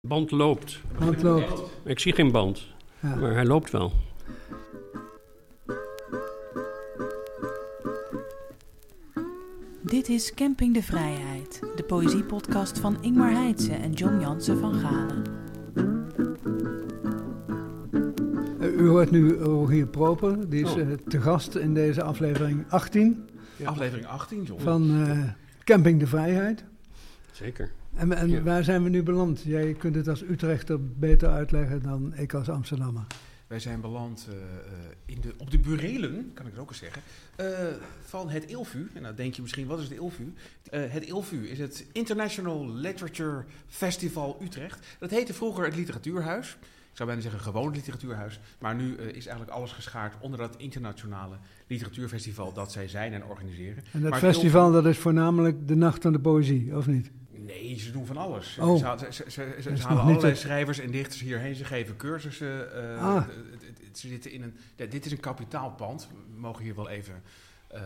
band loopt. Band loopt. Ik zie geen band, Ja. maar hij loopt wel. Dit is Camping de Vrijheid, de poëziepodcast van Ingmar Heitse en John Jansen van Galen. U hoort nu Rogier Proper, die is Oh. eh, te gast in deze aflevering 18 Aflevering 18, John. van eh, Camping de Vrijheid. Zeker. En, en Ja. waar zijn we nu beland? Jij kunt het als Utrechter beter uitleggen dan ik als Amsterdammer. Wij zijn beland eh, eh, in de, op de burelen, kan ik het ook eens zeggen, eh, van het ILVU. En nou denk je misschien, wat is het ILVU? Het ILVU is het International Literature Festival Utrecht. Dat heette vroeger het Literatuurhuis. Ik zou bijna zeggen gewoon het literatuurhuis. Maar nu is eigenlijk alles geschaard onder dat internationale literatuurfestival dat zij zijn en organiseren. En dat Maar het festival, dat is voornamelijk de Nacht van de Poëzie, of niet? Nee, ze doen van alles. Oh. Ze, ze, ze, ze, halen allerlei schrijvers en dichters hierheen. Ze geven cursussen. eh, Ah. Ze zitten in een, dit is een kapitaalpand. We mogen hier wel even eh,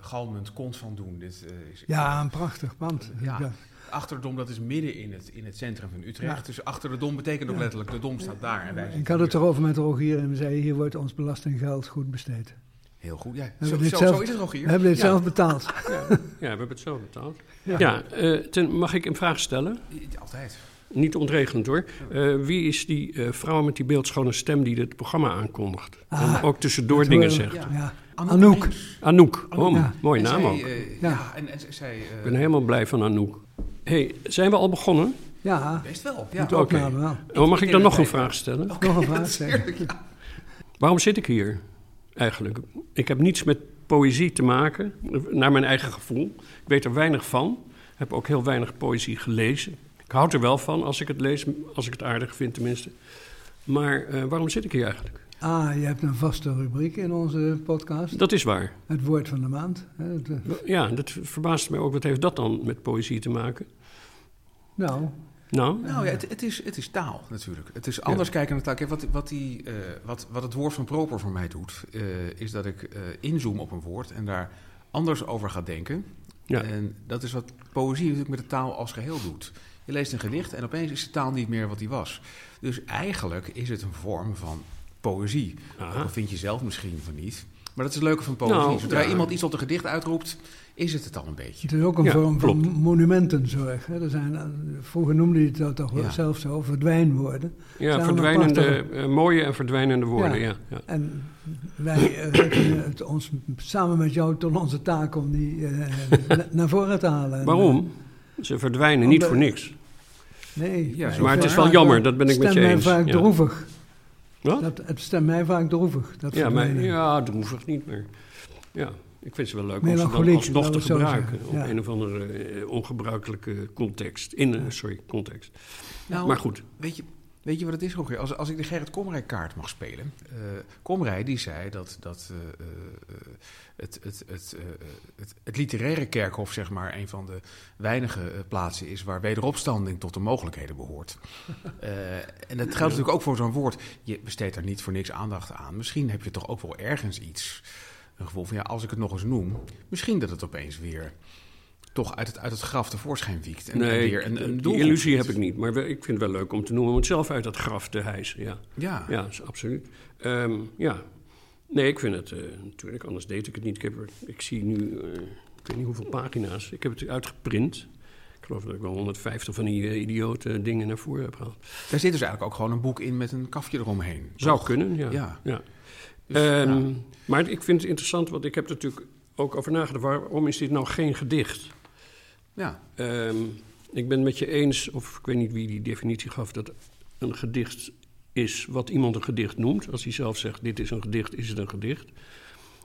galmend kont van doen. Dit, eh, is, Ja, een prachtig pand. Ja. Ja. Achter de Dom, dat is midden in het, in het centrum van Utrecht. Ja. Dus achter de Dom betekent ook Ja. letterlijk, de Dom staat daar. En wij Ik had het erover met Rogier en we zeiden, hier wordt ons belastinggeld goed besteed. Heel goed, ja. Zo, dit zo, zelf- zo is het nog hier. We hebben dit ja. zelf betaald. Ja, ja we hebben het zo betaald. Ja. Ja, eh, ten, mag ik een vraag stellen? Altijd. Niet ontregelend hoor. Eh, wie is die eh, vrouw met die beeldschone stem die het programma aankondigt? Ah, en ook tussendoor dingen we. zegt? Ja. Ja. Anouk. Anouk. Anouk. Anouk, Oh, ja. mooie En naam zij, ook. Ja. en, en zij... eh, Ik ben helemaal blij van Anouk. hey, zijn we al begonnen? Ja, Best wel, ja. Oké. Oh, mag ik dan nog een vraag stellen? Nog een vraag ja. Waarom zit ik hier eigenlijk? Ik heb niets met poëzie te maken, naar mijn eigen gevoel. Ik weet er weinig van. Heb ook heel weinig poëzie gelezen. Ik houd er wel van als ik het lees, als ik het aardig vind tenminste. Maar eh, waarom zit ik hier eigenlijk? Ah, je hebt een vaste rubriek in onze podcast. Dat is waar. Het woord van de maand. eh, Ja, dat verbaast mij ook. Wat heeft dat dan met poëzie te maken? nou, Nou, Nou ja, het, het, is, het is taal natuurlijk. Het is anders kijken naar taal. Kijk, wat, wat, die, eh, wat, wat het woord van Proper voor mij doet, eh, is dat ik eh, inzoom op een woord en daar anders over ga denken. ja. En dat is wat poëzie natuurlijk met de taal als geheel doet. Je leest een gedicht en opeens is de taal niet meer wat die was. Dus eigenlijk is het een vorm van poëzie. Aha. Dat vind je zelf misschien van niet. Maar dat is het leuke van poëzie. Nou, Zodra ja. iemand iets op een gedicht uitroept, is het het al een beetje. het is ook een Ja, vorm van monumentenzorg. Hè. Er zijn, eh, vroeger noemde je dat toch wel zelf zo, verdwijnwoorden. ja, verdwijnende, eh, mooie en verdwijnende woorden. Ja. Ja, En wij eh, rekenen het ons samen met jou tot onze taak om die eh, na- naar voren te halen. En, Waarom? Ze verdwijnen niet voor niks. Nee. Ja, Maar het is wel jammer, dat ben ik met stemt je mij eens. vaak Ja. droevig. Wat? Dat, het stemt mij vaak droevig. Dat Ja, maar, ja, droevig niet meer. Ja, ik vind ze wel leuk om ze dan alsnog te gebruiken. Op een of andere eh, ongebruikelijke context. In, een sorry, context. Nou, maar goed, Weet je, weet je wat het is, Rogier? Als, als ik de Gerrit Komrij kaart mag spelen. eh Komrij die zei dat, dat eh, eh, eh, het, het, het, eh, het, het literaire kerkhof zeg maar een van de weinige eh, plaatsen is waar wederopstanding tot de mogelijkheden behoort. Eh, en dat geldt natuurlijk ook voor zo'n woord. Je besteedt daar niet voor niks aandacht aan. Misschien heb je toch ook wel ergens iets. Een gevoel van ja, als ik het nog eens noem, misschien dat het opeens weer toch uit het, uit het graf tevoorschijn wiekt. En, nee, weer een, een die illusie heb ik niet. Maar ik vind het wel leuk om te noemen om het zelf uit dat graf te hijsen. Ja, Ja. ja is absoluut. Ehm, ja, nee, ik vind het eh, natuurlijk, anders deed ik het niet. Ik, heb er, ik zie nu, eh, ik weet niet hoeveel pagina's. Ik heb het uitgeprint. Ik geloof dat ik wel 150 van die eh, idiote dingen naar voren heb gehaald. Daar zit dus eigenlijk ook gewoon een boek in met een kafje eromheen. Zou Toch? kunnen, ja. Ja. ja. Dus, Ehm. Maar ik vind het interessant, want ik heb er natuurlijk ook over nagedacht. Waarom is dit nou geen gedicht? Ja. Ehm, ik ben het met je eens, of ik weet niet wie die definitie gaf, dat een gedicht is wat iemand een gedicht noemt. Als hij zelf zegt, dit is een gedicht, is het een gedicht.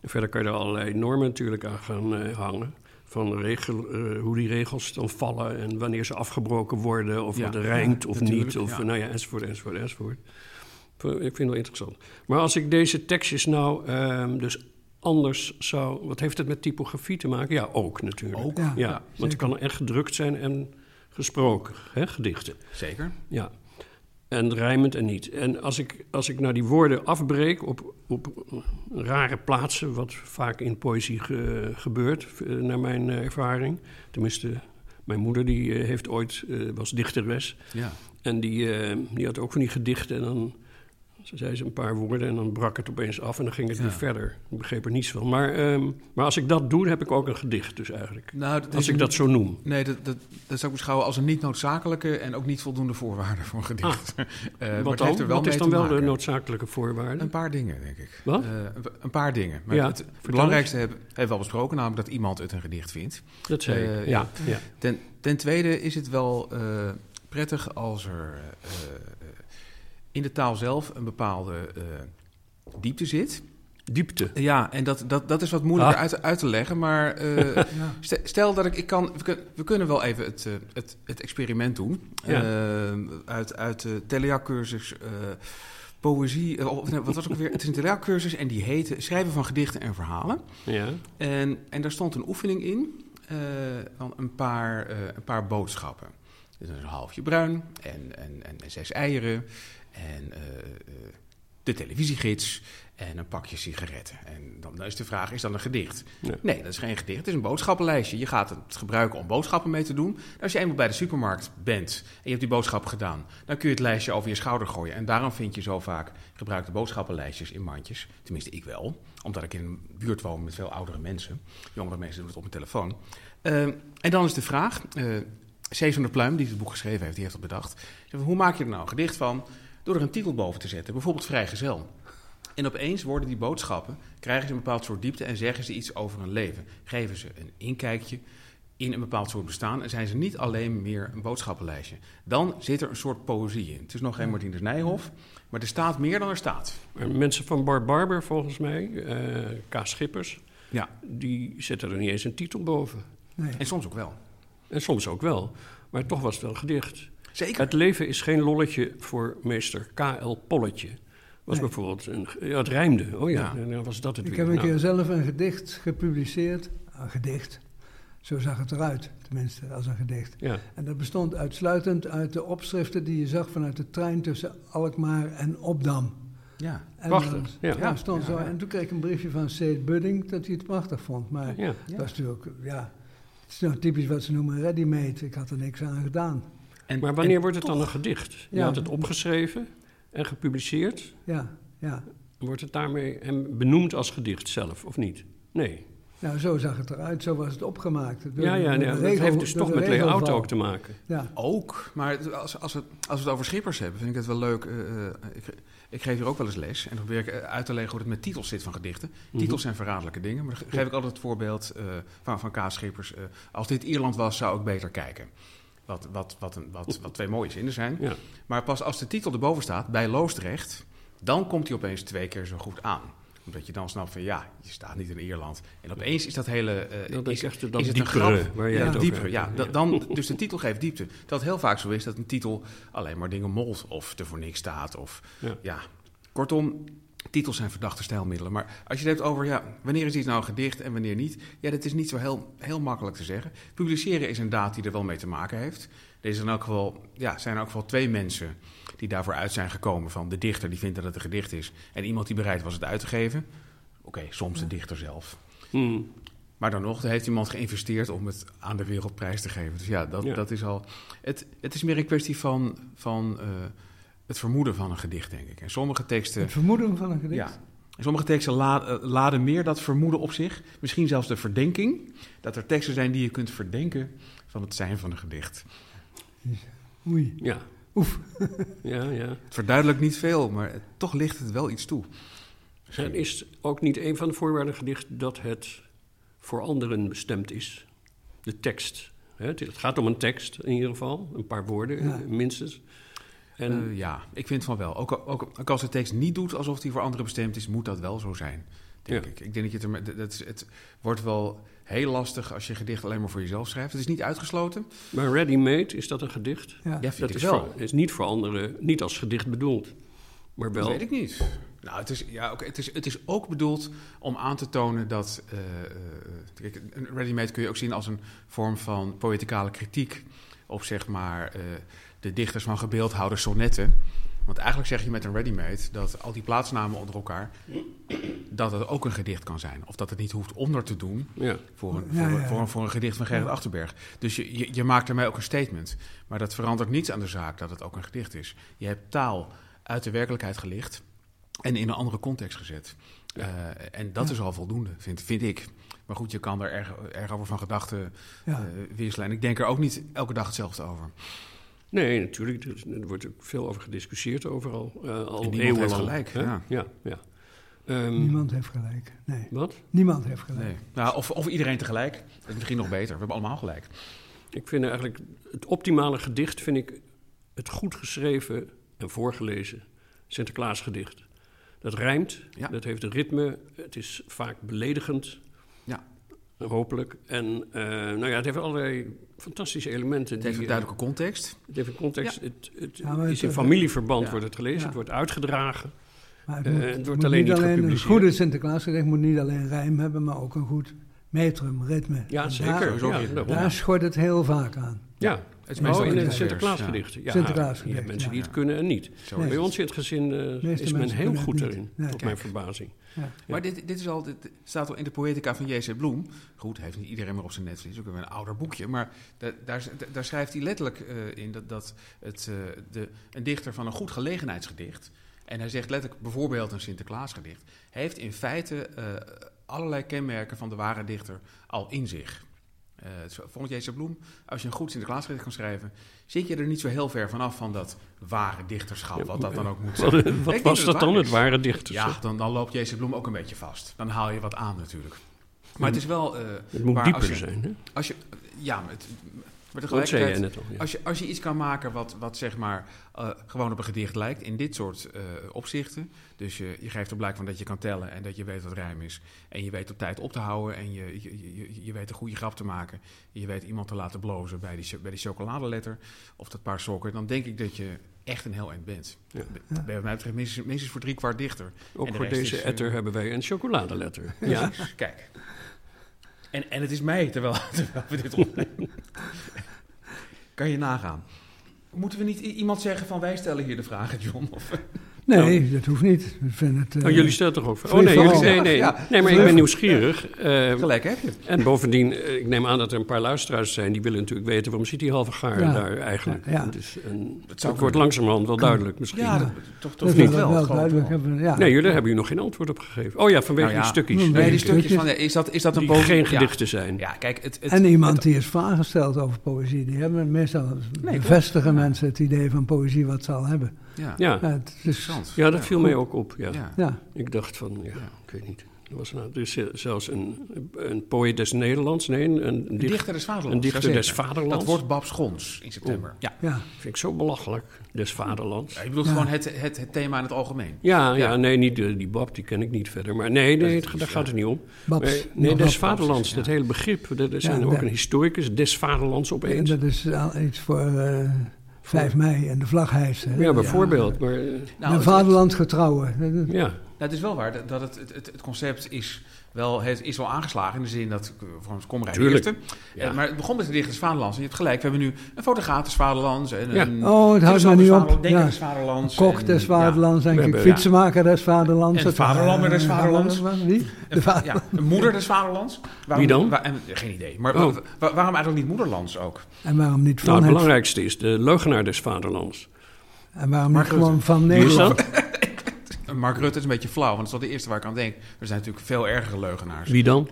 En verder kan je er allerlei normen natuurlijk aan gaan eh, hangen. Van regel, eh, hoe die regels dan vallen en wanneer ze afgebroken worden, of Ja, wat rijmt ja, of niet, of ja. nou ja, enzovoort, enzovoort, enzovoort. Ik vind het wel interessant. Maar als ik deze tekstjes nou dus dus anders zou... Wat heeft het met typografie te maken? Ja, ook natuurlijk. Ook. Ja, Ja, want het kan echt gedrukt zijn en gesproken, hè, gedichten. Zeker. Ja. En rijmend en niet. En als ik, als ik nou die woorden afbreek op, op rare plaatsen, wat vaak in poëzie ge- gebeurt, naar mijn eh, ervaring. Tenminste, mijn moeder die eh, heeft ooit, eh, was dichteres. Ja. En die, die had ook van die gedichten. En dan zei ze een paar woorden en dan brak het opeens af en dan ging het Ja. weer verder. Ik begreep er niets van. Maar, ehm, maar als ik dat doe, heb ik ook een gedicht dus eigenlijk. Nou, dat Als ik een- dat zo noem. Nee, dat, dat, dat zou ik beschouwen als een niet noodzakelijke en ook niet voldoende voorwaarde voor een gedicht. Eh, Ah. Wat, heeft dan? er wel Wat is dan wel de noodzakelijke voorwaarde? Een paar dingen, denk ik. Wat? Eh, een, paar dingen. Maar Ja, het belangrijkste hebben, hebben we al besproken, namelijk dat iemand het een gedicht vindt. Dat zei Eh, ik. ja. Ja. Ten, ten tweede is het wel eh, prettig als er eh, eh, in de taal zelf een bepaalde eh, diepte zit. Diepte. Ja, en dat, dat, dat is wat moeilijker Ah. uit, uit te leggen. Maar eh, Ja. Stel- dat ik, ik kan, we, kun- we kunnen wel even het, eh, het, het experiment doen. Ja. Uit, uit de Telea-cursus eh, Poëzie, of, nee, wat was het ook weer? Het is een Telea-cursus en die heet Schrijven van gedichten en verhalen. Ja. En, en daar stond een oefening in eh, van een paar, eh, een paar boodschappen. Dus een halfje bruin en, en, en, en zes eieren en eh, eh, de televisiegids en een pakje sigaretten. En dan, dan is de vraag, is dat een gedicht? Ja. Nee, dat is geen gedicht. Het is een boodschappenlijstje. Je gaat het gebruiken om boodschappen mee te doen. Als je eenmaal bij de supermarkt bent en je hebt die boodschappen gedaan... dan kun je het lijstje over je schouder gooien. En daarom vind je zo vaak gebruikte boodschappenlijstjes in mandjes. Tenminste, ik wel. Omdat ik in een buurt woon met veel oudere mensen. Jongere mensen doen het op een telefoon. Eh, en dan is de vraag... eh Cees van der Pluim, die het boek geschreven heeft, die heeft dat bedacht. Hoe maak je er nou een gedicht van? Door er een titel boven te zetten. Bijvoorbeeld Vrijgezel. En opeens worden die boodschappen, krijgen ze een bepaald soort diepte en zeggen ze iets over hun leven. Geven ze een inkijkje in een bepaald soort bestaan en zijn ze niet alleen meer een boodschappenlijstje. Dan zit er een soort poëzie in. Het is nog geen Martinus Nijhoff, maar er staat meer dan er staat. Maar mensen van Bart Barber, volgens mij, eh K. Schippers, Ja, die zetten er niet eens een titel boven. Nee. en soms ook wel. En soms ook wel. Maar toch was het wel gedicht. Zeker. Het leven is geen lolletje voor meester K.L. Polletje. Was Nee. bijvoorbeeld een. Ja, het rijmde. Oh ja, dan was dat het Ik weer. heb een Nou, keer zelf een gedicht gepubliceerd. Een gedicht. Zo zag het eruit, tenminste, als een gedicht. Ja, En dat bestond uitsluitend uit de opschriften die je zag vanuit de trein tussen Alkmaar en Opdam. Ja. En Prachtig, dan- ja. ja, stond Ja, zo. ja. En toen kreeg ik een briefje van Seed Budding dat hij het prachtig vond. Maar dat is natuurlijk, ja, het is nou typisch wat ze noemen ready-made. Ik had er niks aan gedaan. En, Maar wanneer en wordt het dan een gedicht? Je Ja. had het opgeschreven en gepubliceerd. Ja, ja. Wordt het daarmee en benoemd als gedicht zelf, of niet? Nee. Nou, zo zag het eruit. Zo was het opgemaakt. Door Ja, ja, ja dat heeft dus toch met layout ook te maken. Ja, Ook, maar als, als, we, als we het over schippers hebben, vind ik het wel leuk. eh, eh, ik, ik geef hier ook wel eens les en dan probeer ik eh, uit te leggen hoe het met titels zit van gedichten. Mhm. Titels zijn verraderlijke dingen, maar dan ge- geef ik altijd het voorbeeld eh, van, van K. Schippers. eh, als dit Ierland was, zou ik beter kijken. Wat, wat, wat, een, wat, wat twee mooie zinnen zijn. Ja. Maar pas als de titel erboven staat, bij Loosdrecht, dan komt hij opeens twee keer zo goed aan. Omdat je dan snapt van ja, je staat niet in Ierland. En opeens is dat hele. Dat is, is echt dat is het een grap. ja, diepere, ja. Da- Dan, dus de titel geeft diepte. Dat heel vaak zo is dat een titel alleen maar dingen molt of er voor niks staat. Of, Ja. ja. Kortom, titels zijn verdachte stijlmiddelen. Maar als je het hebt over ja, wanneer is iets nou gedicht en wanneer niet, ja, dat is niet zo heel, heel makkelijk te zeggen. Publiceren is een daad die er wel mee te maken heeft. Er is in elk geval, ja, zijn elk geval twee mensen die daarvoor uit zijn gekomen. Van de dichter die vindt dat het een gedicht is en iemand die bereid was het uit te geven. Oké, soms de dichter zelf. Hmm. Maar dan nog, heeft iemand geïnvesteerd om het aan de wereld prijs te geven. Dus ja, dat, Ja. dat is al. Het, het is meer een kwestie van, van eh, het vermoeden van een gedicht, denk ik. En sommige teksten. het vermoeden van een gedicht. Ja. En sommige teksten la- eh, laden meer dat vermoeden op zich. Misschien zelfs de verdenking. Dat er teksten zijn die je kunt verdenken van het zijn van een gedicht. Oei. Ja. Oef. Ja, ja. Het verduidelijkt niet veel, maar het- toch ligt het wel iets toe. En is ook niet een van de voorwaarden gedicht dat het voor anderen bestemd is? De tekst. Hè? Het gaat om een tekst in ieder geval, een paar woorden Ja. minstens. En Eh, ja, ik vind van wel. Ook, ook, ook als de tekst niet doet alsof die voor anderen bestemd is, moet dat wel zo zijn. Denk Ja. ik. Ik denk dat je het, er, dat is, het wordt wel heel lastig als je gedicht alleen maar voor jezelf schrijft. Het is niet uitgesloten. Maar ready-made, is dat een gedicht? Ja. Dat is, wel. voor- is niet voor anderen, niet als gedicht bedoeld. Maar Dat wel. weet ik niet. Nou, het is, ja, oké, het, is, het is ook bedoeld om aan te tonen dat... eh, eh, kijk, een ready-made kun je ook zien als een vorm van poëticale kritiek... op zeg maar eh, de dichters van gebeeldhouwde sonnetten. Want eigenlijk zeg je met een ready-made dat al die plaatsnamen onder elkaar, dat het ook een gedicht kan zijn. Of dat het niet hoeft onder te doen Ja. voor een, voor, ja, ja. Voor, een, voor een gedicht van Gerrit Achterberg. Dus je, je, je maakt ermee ook een statement. Maar dat verandert niets aan de zaak dat het ook een gedicht is. Je hebt taal uit de werkelijkheid gelicht en in een andere context gezet. Eh, en dat is al voldoende, vind, vind ik. Maar goed, je kan er erg, erg over van gedachten Ja. eh, wisselen. En ik denk er ook niet elke dag hetzelfde over. Nee, natuurlijk. Er, is- er wordt ook veel over gediscussieerd overal. eh al En niemand heeft gelijk, hè? ja. ja, ja. Ehm, Niemand heeft gelijk. Nee, Wat? niemand heeft gelijk. Nee. Nou, of, of iedereen tegelijk. Dat is misschien nog beter. We hebben allemaal gelijk. Ik vind eigenlijk het optimale gedicht vind ik het goed geschreven en voorgelezen Sinterklaasgedicht. Dat rijmt, Ja. dat heeft een ritme, het is vaak beledigend. Hopelijk. En eh, nou ja, het heeft allerlei fantastische elementen. Het heeft een die, duidelijke context. eh, het heeft een context, het, het Ja, maar is in familieverband ja. wordt het gelezen, Ja. het wordt uitgedragen. Maar het Eh, moet, het het wordt moet alleen niet alleen een gepubliceerd. goede Sinterklaasgedicht moet niet alleen rijm hebben, maar ook een goed metrum, ritme. Ja, En zeker. Daar, daar schort het heel vaak aan. Ja, Het is Oh, meestal in in het het Sinterklaasgedicht. Ja, Sinterklaasgedicht, je hebt mensen ja. die het kunnen en niet. Zo. Bij ons in het gezin eh, is men heel goed erin, tot mijn verbazing. Ja. Maar dit, dit is al, dit staat al in de poëtica van J.C. Bloem. Goed, heeft niet iedereen meer op zijn netvlies, ook weer een ouder boekje. Maar da- daar, daar schrijft hij letterlijk eh, in dat, dat het, eh, de, een dichter van een goed gelegenheidsgedicht... en hij zegt letterlijk bijvoorbeeld een Sinterklaasgedicht... heeft in feite eh, allerlei kenmerken van de ware dichter al in zich. Eh, zo- volgens J.C. Bloem, als je een goed Sinterklaasgedicht kan schrijven... zit je er niet zo heel ver vanaf van dat ware dichterschap, wat dat dan ook moet zijn. Wat, was dat dan, het ware dichter? Ja, dan, dan loopt J.C. Bloem ook een beetje vast. Dan haal je wat aan natuurlijk. Maar het is wel... eh, Het moet waar dieper als je, zijn. Hè? Als je, ja, het, maar Dat zei jij tegelijkertijd... net al. Ja. Als je, als je iets kan maken wat, wat zeg maar eh, gewoon op een gedicht lijkt, in dit soort eh, opzichten. Dus je, je geeft er blijk van dat je kan tellen en dat je weet wat rijm is. En je weet op tijd op te houden en je, je, je, je weet een goede grap te maken. Je weet iemand te laten blozen bij die, bij die chocoladeletter of dat paar sokken. Dan denk ik dat je echt een heel eind bent. Ja. Ben je wat mij betreft minstens, minstens voor drie kwart dichter. Ook en de voor deze is, eh, etter hebben wij een chocoladeletter. Ja, Kijk. En, en het is mij terwijl, terwijl we dit opnemen. kan je nagaan. Moeten we niet iemand zeggen van wij stellen hier de vragen, John? Of, Nee, dat hoeft niet. Ik vind het, eh, oh, jullie stellen toch ook... Oh Free nee, jullie, nee, nee. Ja. nee, maar ik ben nieuwsgierig. Eh, gelijk heb je. en bovendien, eh, ik neem aan dat er een paar luisteraars zijn... die willen natuurlijk weten waarom zit die halve gaar Ja. daar eigenlijk. Ja, ja. Het, is een, Dat het zou wordt langzamerhand wel duidelijk misschien. Ja, dat, toch, toch dat niet is wel. duidelijk. Hebben, ja. Nee, jullie hebben hier nog geen antwoord op gegeven. Oh ja, vanwege Nou ja, die stukjes. nee, die stukjes van, ja, is dat, is dat een boven... geen ja. gedichten zijn. Ja, kijk, het... het en iemand het- die eens vragen stelt over poëzie, die hebben meestal bevestigen mensen het idee van poëzie wat ze al hebben. Ja, Ja, Ja, interessant. ja dat viel mij ook op. Ja. Ja. ja, Ik dacht van, ja, ik weet niet. Er was nou, is zelfs een, een poëet des Nederlands, nee, een, een, Een dicht- dichter des vaderlands. een dichter des vaderlands. Dat wordt Bab Schons in september. Ja. ja. vind ik zo belachelijk, des vaderlands. Ja, je bedoelt Ja. gewoon het, het, het thema in het algemeen. Ja, ja, Ja. nee, niet de, die Bab, die ken ik niet verder. Maar nee, daar gaat het niet om. Babs. Maar, nee, des Babs. vaderlands, dat hele begrip. Er zijn Ja, ook een historicus, des vaderlands opeens. Dat is al iets voor eh 5 mei en de vlag hijsen. Ja, bijvoorbeeld. Maar, eh, Nou, en het- vaderlandsgetrouwen. Dat- ja, Nou, het is wel waar dat- dat het, het, het concept is wel, het is wel aangeslagen in de zin dat eh, voor ons Komrij de Tuurlijk. eerste. Ja. Eh, maar het begon met de dichters Vaderlands. En je hebt gelijk, we hebben nu een fotograaf des Vaderlands. En Ja. een Oh, het houdt maar niet op. Denker Ja. des Vaderlands. Kok en- des ja. vaderlands, denk ik. Fietsenmaker des vaderlands. En vaderlander des eh, vaderlands. Wie? Va- ja, een moeder des Vaderlands. Waarom, Wie dan? en, geen idee. Maar Oh. wa- wa- waarom eigenlijk niet moederlands ook? En waarom niet van nou, het het, belangrijkste is de leugenaar des vaderlands. en waarom Mark niet gewoon van Nederland? Mark Rutte is een beetje flauw, want dat is wel de eerste waar ik aan denk. Er zijn natuurlijk veel ergere leugenaars. Wie dan?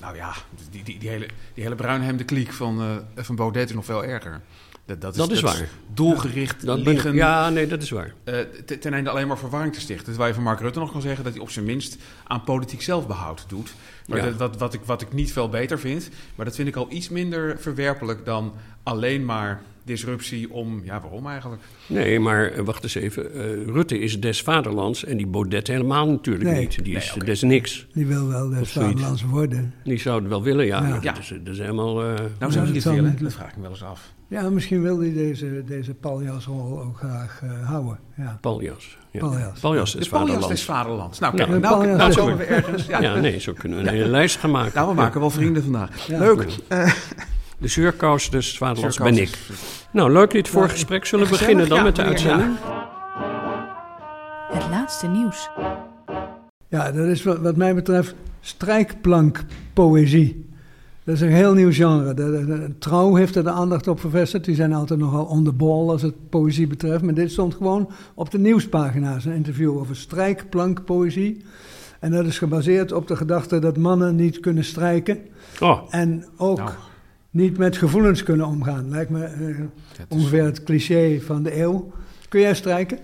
Nou ja, die, die, die, hele, die hele bruinhemde kliek van, eh, van Baudet is nog veel erger. Dat, dat is, Dat is waar. Doelgericht Dat ik- liegen. ja, nee, dat is waar. eh, te- ten einde alleen maar verwarring te stichten. Terwijl je van Mark Rutte nog kan zeggen dat hij op zijn minst aan politiek zelfbehoud doet. Maar Ja. dat, wat, wat, ik, wat ik niet veel beter vind, maar dat vind ik al iets minder verwerpelijk dan alleen maar disruptie om, ja waarom eigenlijk? Nee, maar eh, wacht eens even. Eh, Rutte is des vaderlands en die Baudet helemaal natuurlijk Nee. niet. Die is Nee, des niks. Die wil wel des Of zoiets. vaderlands worden. Die zou het wel willen, ja. Ja. Ja. Dat, is, dat is helemaal... eh, Nou Ja, zou hij zou willen? Dat vraag ik me wel eens af. Ja, misschien wil hij deze, deze paljasrol ook graag eh, houden. Ja. Paljas. Ja. Paljas. Paljas paljas vaderlands. Nou, Nou, kijk, de nou, nou komen we ergens. Ja. Ja, nee, zo kunnen we een hele lijst gaan maken. Nou, we maken wel vrienden vandaag. Ja. Leuk. De zeurkous des vaderlands ben ik. Nou, leuk dit voorgesprek. Zullen we beginnen dan ja, met de uitzending? Het laatste nieuws. Ja, dat is wat, wat mij betreft strijkplankpoëzie. Dat is een heel nieuw genre. De, de- de- Trouw heeft er de aandacht op gevestigd. Die zijn altijd nogal on the ball als het poëzie betreft. Maar dit stond gewoon op de nieuwspagina's. Een interview over strijkplankpoëzie. En dat is gebaseerd op de gedachte dat mannen niet kunnen strijken. Oh, En ook Nou. Niet met gevoelens kunnen omgaan. Lijkt me eh, is ongeveer het cliché van de eeuw. Kun jij strijken?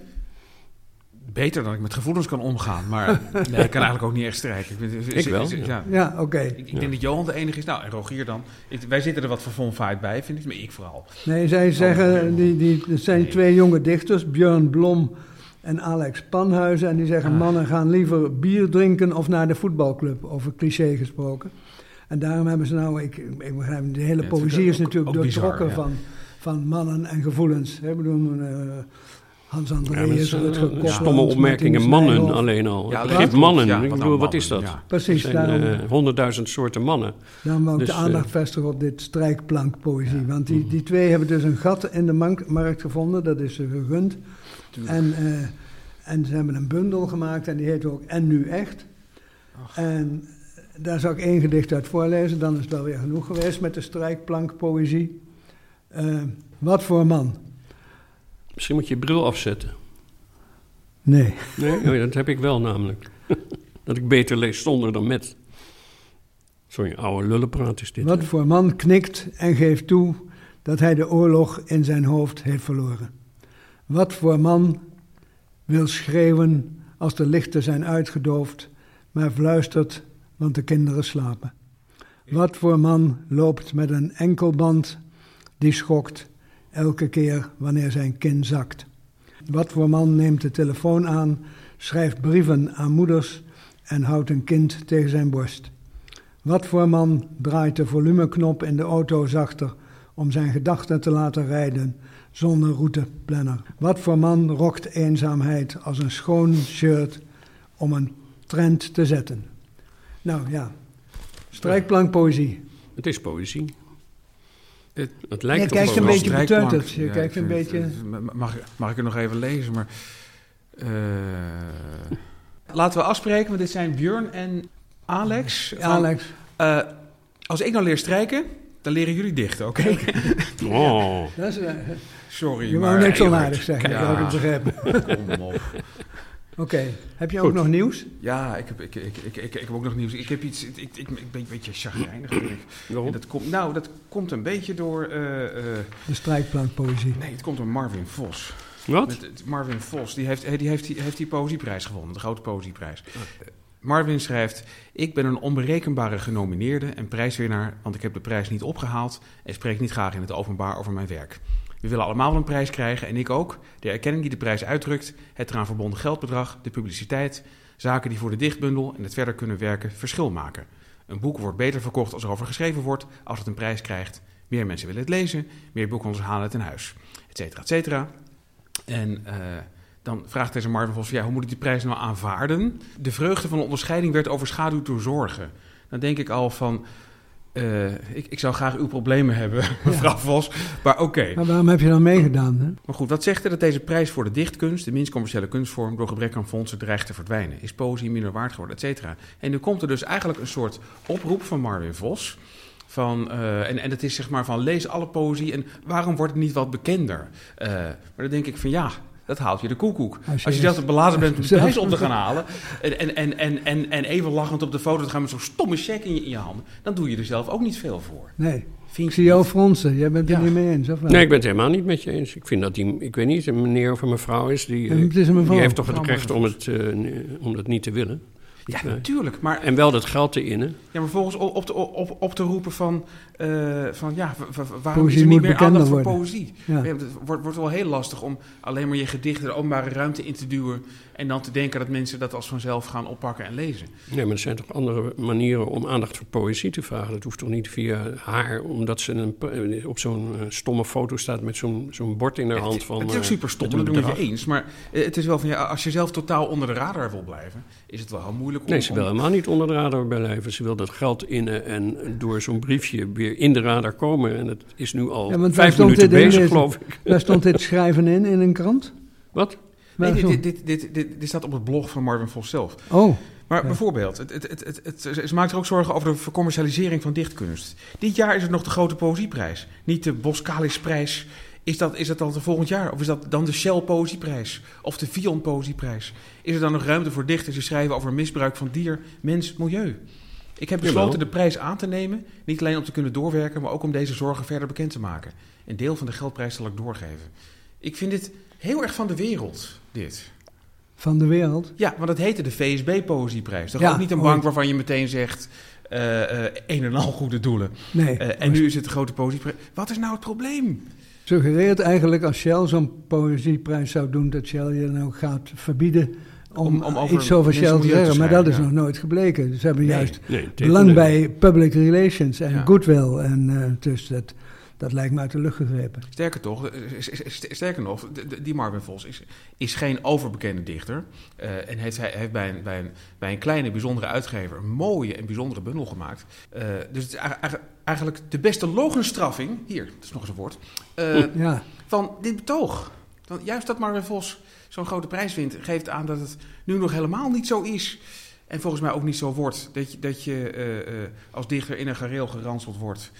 beter dan ik met gevoelens kan omgaan. Maar nee, ik kan eigenlijk ook niet echt strijken. Ik, wel, Ja. ja. Ja, oké. Ik, ik denk dat Johan de enige is. Nou, en Rogier dan. Ik- wij zitten er wat van vonfight bij, vind ik. Maar ik vooral. Nee, zij zeggen, die, die, er zijn Nee. twee jonge dichters, Björn Blom en Alex Panhuizen. En die zeggen, Ah. mannen gaan liever bier drinken of naar de voetbalclub, over cliché gesproken. En daarom hebben ze nou, ik, ik begrijp, de hele Ja, poëzie is ook- natuurlijk ook doortrokken ja. van, van mannen en gevoelens. Hè, Ik bedoel, eh, Hans ja, is is, het gekoppeld. stomme opmerkingen. Mannen alleen al. Ja, het begrip mannen. Ja, ik wat bedoel, wat is dat? Ja. Er Precies, zijn daarom, eh, honderdduizend soorten mannen. daarom wou ik dus, de aandacht vestigen op dit strijkplankpoëzie. Want die, die twee hebben dus een gat in de markt gevonden, dat is ze gegund. En, eh, en ze hebben een bundel gemaakt en die heet ook En Nu Echt. En daar zal ik één gedicht uit voorlezen, dan is het wel weer genoeg geweest met de strijkplankpoëzie. Eh, wat voor man? Misschien moet je je bril afzetten. Nee. Nee, oh dat heb ik wel namelijk. dat ik beter lees zonder dan met. Sorry, oude lullenpraat is dit. Wat voor man knikt en geeft toe dat hij de oorlog in zijn hoofd heeft verloren? Wat voor man wil schreeuwen als de lichten zijn uitgedoofd, maar fluistert, want de kinderen slapen? Wat voor man loopt met een enkelband die schokt elke keer wanneer zijn kin zakt? Wat voor man neemt de telefoon aan, schrijft brieven aan moeders en houdt een kind tegen zijn borst? Wat voor man draait de volumeknop in de auto zachter om zijn gedachten te laten rijden zonder routeplanner? Wat voor man rokt eenzaamheid als een schoon shirt om een trend te zetten? Nou ja, strijkplankpoëzie. Het is poëzie. Het- Het lijkt Je op kijkt een beetje beteuterd. Je Ja, kijkt ik een het- beetje- het- Mag, mag ik er nog even lezen? Maar, eh, laten we afspreken, want dit zijn Björn en Alex. van, Alex, eh, als ik nou leer strijken, dan leren jullie dichten, oké? Oh, dat is, eh, Sorry, je maar... wou niks Heel onaardigs hard. zeggen, Ja. ik het begrepen. Kom op. Oké, heb je ook nog nieuws? Ja, ik heb, ik, ik, ik, ik, ik heb ook nog nieuws. Ik, heb iets, ik, ik, ik, ik ben een beetje chagrijnig. vind ik. En waarom? dat komt, nou, dat komt een beetje door... eh, eh, De strijkplankpoëzie. nee, het komt door Marvin Vos. Wat? Met, Marvin Vos, die heeft, die, heeft, die heeft die poëzieprijs gewonnen, de grote poëzieprijs. Marvin schrijft, ik ben een onberekenbare genomineerde en prijswinnaar, want ik heb de prijs niet opgehaald en spreek niet graag in het openbaar over mijn werk. We willen allemaal een prijs krijgen en ik ook. De erkenning die de prijs uitdrukt, het eraan verbonden geldbedrag, de publiciteit, zaken die voor de dichtbundel en het verder kunnen werken verschil maken. Een boek wordt beter verkocht als er over geschreven wordt, als het een prijs krijgt. Meer mensen willen het lezen, meer boekhandels halen het in huis, et cetera, et cetera. En eh, dan vraagt deze Marvin Vos, ja, hoe moet ik die prijs nou aanvaarden? De vreugde van de onderscheiding werd overschaduwd door zorgen. Dan denk ik al van, eh, ik, ik zou graag uw problemen hebben, mevrouw Vos, maar oké. Maar waarom heb je dan meegedaan? Hè? Maar goed, wat zegt er dat deze prijs voor de dichtkunst, de minst commerciële kunstvorm, door gebrek aan fondsen dreigt te verdwijnen? Is poëzie minder waard geworden, et cetera? En nu komt er dus eigenlijk een soort oproep van Marvin Vos. Van, eh, en, en het is zeg maar van lees alle poëzie en waarom wordt het niet wat bekender? Eh, maar dan denk ik van ja, dat haalt je de koekoek. Als je Als je zelf te belazen bent om de prijs op te gaan halen en, en, en, en, en, en even lachend op de foto te gaan met zo'n stomme check in je, in je hand, dan doe je er zelf ook niet veel voor. Nee, Vind ik zie jou fronsen. Jij bent het Ja. er niet mee eens, of wel? Nee, ik ben het helemaal niet met je eens. Ik vind dat die, ik weet niet, een meneer of een mevrouw is die, eh, het is een mevrouw. die heeft toch het recht om het, eh, om dat niet te willen. Ja, natuurlijk. Maar En wel dat geld te innen. Ja, maar volgens op, op, te, op, op te roepen van, eh, van ja, waarom Poëzie is er niet meer aandacht voor worden. poëzie? Ja. Het wordt, wordt wel heel lastig om alleen maar je gedichten de openbare ruimte in te duwen en dan te denken dat mensen dat als vanzelf gaan oppakken en lezen. Nee, maar er zijn toch andere manieren om aandacht voor poëzie te vragen. Dat hoeft toch niet via haar, omdat ze een, op zo'n eh, stomme foto staat met zo'n zo'n bord in haar hand van... het is ook eh, super stom, dat ben ik met je bedrag. eens. Maar het is wel van ja, als je zelf totaal onder de radar wil blijven, is het wel heel moeilijk om... Nee, ze wil helemaal niet onder de radar blijven. Ze wil dat geld innen en door zo'n briefje weer in de radar komen. En het is nu al Ja, vijf minuten in bezig, geloof ik. Daar stond dit schrijven in, in een krant? Wat? Nee, dit, dit, dit, dit, dit staat op het blog van Marvin Vos zelf. Oh, Maar Ja. bijvoorbeeld, het, het, het, het, het- ze maakt er ook zorgen over de vercommercialisering van dichtkunst. Dit jaar is het nog de grote poëzieprijs. Niet de Boskalis-prijs. Is dat, is dat dan de volgend jaar? Of is dat dan de Shell Poëzieprijs? Of de Vion Poëzieprijs? Is er dan nog ruimte voor dichters die schrijven over misbruik van dier, mens, milieu? Ik heb besloten de prijs aan te nemen. Niet alleen om te kunnen doorwerken, maar ook om deze zorgen verder bekend te maken. Een deel van de geldprijs zal ik doorgeven. Ik vind dit heel erg van de wereld, dit. van de wereld. Ja, want het heette de VSB Poëzieprijs. Toch Ja, ook niet een ooit. bank waarvan je meteen zegt... eh, een en al goede doelen. Nee, Eh, en nu is het de grote poëzieprijs. Wat is nou het probleem? suggereert eigenlijk als Shell zo'n poëzieprijs zou doen, dat Shell je nou gaat verbieden om, Om- over iets over Shell te zeggen. Maar dat is nog nooit gebleken. Ze hebben Nee. juist Nee, belang bij public relations en Ja. goodwill. En eh, dus dat, dat lijkt me uit de lucht gegrepen. Sterker toch, eh, sterker nog, die Marvin Vos is, is geen overbekende dichter. eh, en heeft, hij heeft bij, een, bij, een, bij een kleine, bijzondere uitgever een mooie en bijzondere bundel gemaakt. Dus het is eigen- eigen- eigenlijk de beste logenstraffing, hier, dat is nog eens een woord, Ja, van dit betoog. Want juist dat Marvin Vos zo'n grote prijs wint, geeft aan dat het nu nog helemaal niet zo is. En volgens mij ook niet zo wordt. Dat je, dat je eh, eh, als dichter in een gareel geranseld wordt.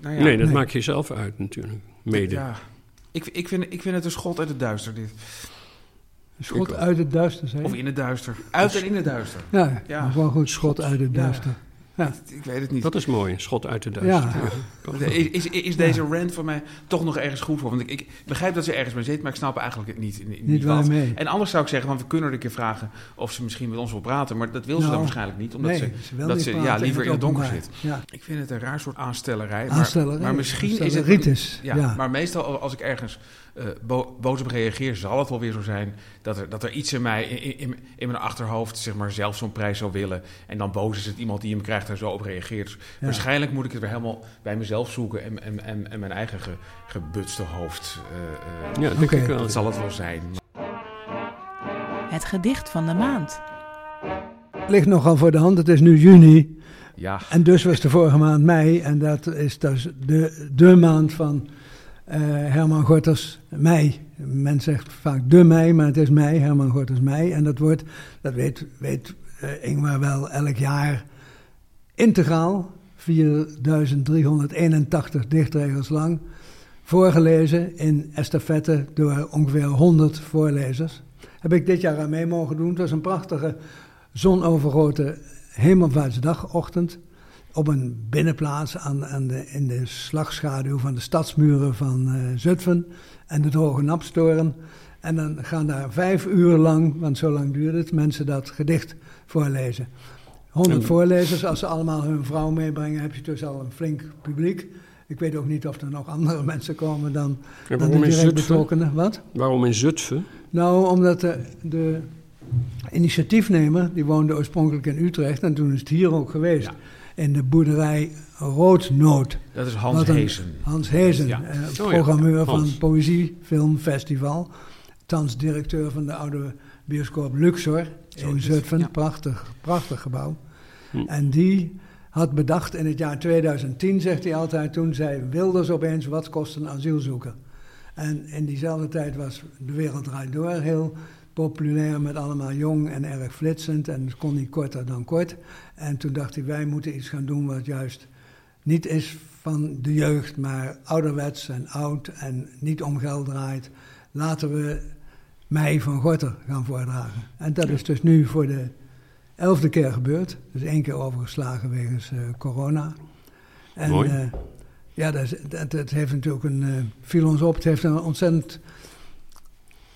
Nou ja, nee, dat nee. maak je zelf uit natuurlijk. Mede. Ja. Ik, ik, vind, ik vind het een schot uit het duister, dit. schot Ik- uit het duister, zei je? Of in het duister. Uit en in het duister. Ja, Ja. gewoon goed, schot uit het duister. Ja. Ik weet het niet. Dat is mooi, schot uit de duister. Ja. Is, is, is deze rant van mij toch nog ergens goed voor? Want ik, ik begrijp dat ze ergens mee zit, maar ik snap eigenlijk niet, niet, Niet wat. waarmee. En anders zou ik zeggen, want we kunnen er een keer vragen of ze misschien met ons wil praten. Maar dat wil ze Nou, dan waarschijnlijk niet, omdat nee, ze, ze wil dat niet ze praten ja, liever in het donker zit. Ja, Ik vind het een raar soort aanstellerij. Maar, aansteller. maar misschien is het... Ritus, Ja, ja. maar meestal als ik ergens eh, bo- boos op reageer, zal het wel weer zo zijn dat er, dat er iets in mij, in, in, in mijn achterhoofd, zeg maar, zelf zo'n prijs zou willen. En dan boos is het iemand die hem krijgt en zo op reageert. Dus Ja. waarschijnlijk moet ik het weer helemaal bij mezelf zoeken en, en, en, en mijn eigen ge, gebutste hoofd. eh, eh, Ja, dat denk Oké. ik wel. dat zal het wel zijn. Het gedicht van de maand. Ligt nogal voor de hand, het is nu juni. Ja, En dus was de vorige maand mei. En dat is dus de, de maand van Herman Gorters mei. Men zegt vaak de mei, maar het is mei, Herman Gorters mei. En dat wordt, dat weet, weet eh, Ingmar wel, elk jaar integraal, 4381 dichtregels lang, voorgelezen in estafette door ongeveer 100 voorlezers. Heb ik dit jaar aan mee mogen doen. Het was een prachtige zonovergoten hemelvaartsdagochtend op een binnenplaats aan, aan de, in de slagschaduw van de stadsmuren van eh, Zutphen en de Droge Napstoren. En dan gaan daar vijf uur lang, want zo lang duurde het, mensen dat gedicht voorlezen. 100 En- voorlezers, als ze allemaal hun vrouw meebrengen, heb je dus al een flink publiek. Ik weet ook niet of er nog andere mensen komen dan, dan de direct betrokkenen. Wat? Waarom in Zutphen? Nou, omdat de, de initiatiefnemer, die woonde oorspronkelijk in Utrecht en toen is het hier ook geweest. Ja. In de boerderij Roodnoot. dat is Hans een- Heesen. Hans Hezen, Ja. eh, Oh ja, programmeur van Poëziefilmfestival. Thans directeur van de oude bioscoop Luxor Zo in het, Zutphen. ja. Prachtig, prachtig gebouw. Hm. En die had bedacht in het jaar 2010, zegt hij altijd, toen zei Wilders opeens, wat kost een asielzoeker? En in diezelfde tijd was De Wereld Draait Door heel populair met allemaal jong en erg flitsend. En het kon niet korter dan kort. En toen dacht hij, wij moeten iets gaan doen wat juist niet is van de jeugd, maar ouderwets en oud en niet om geld draait. Laten we Mei van Gorter gaan voordragen. En dat is dus nu voor de elfde keer gebeurd. Dus één keer overgeslagen wegens eh, corona. En, Mooi. eh, ja, dat, dat heeft natuurlijk een, eh viel ons op, het heeft een ontzettend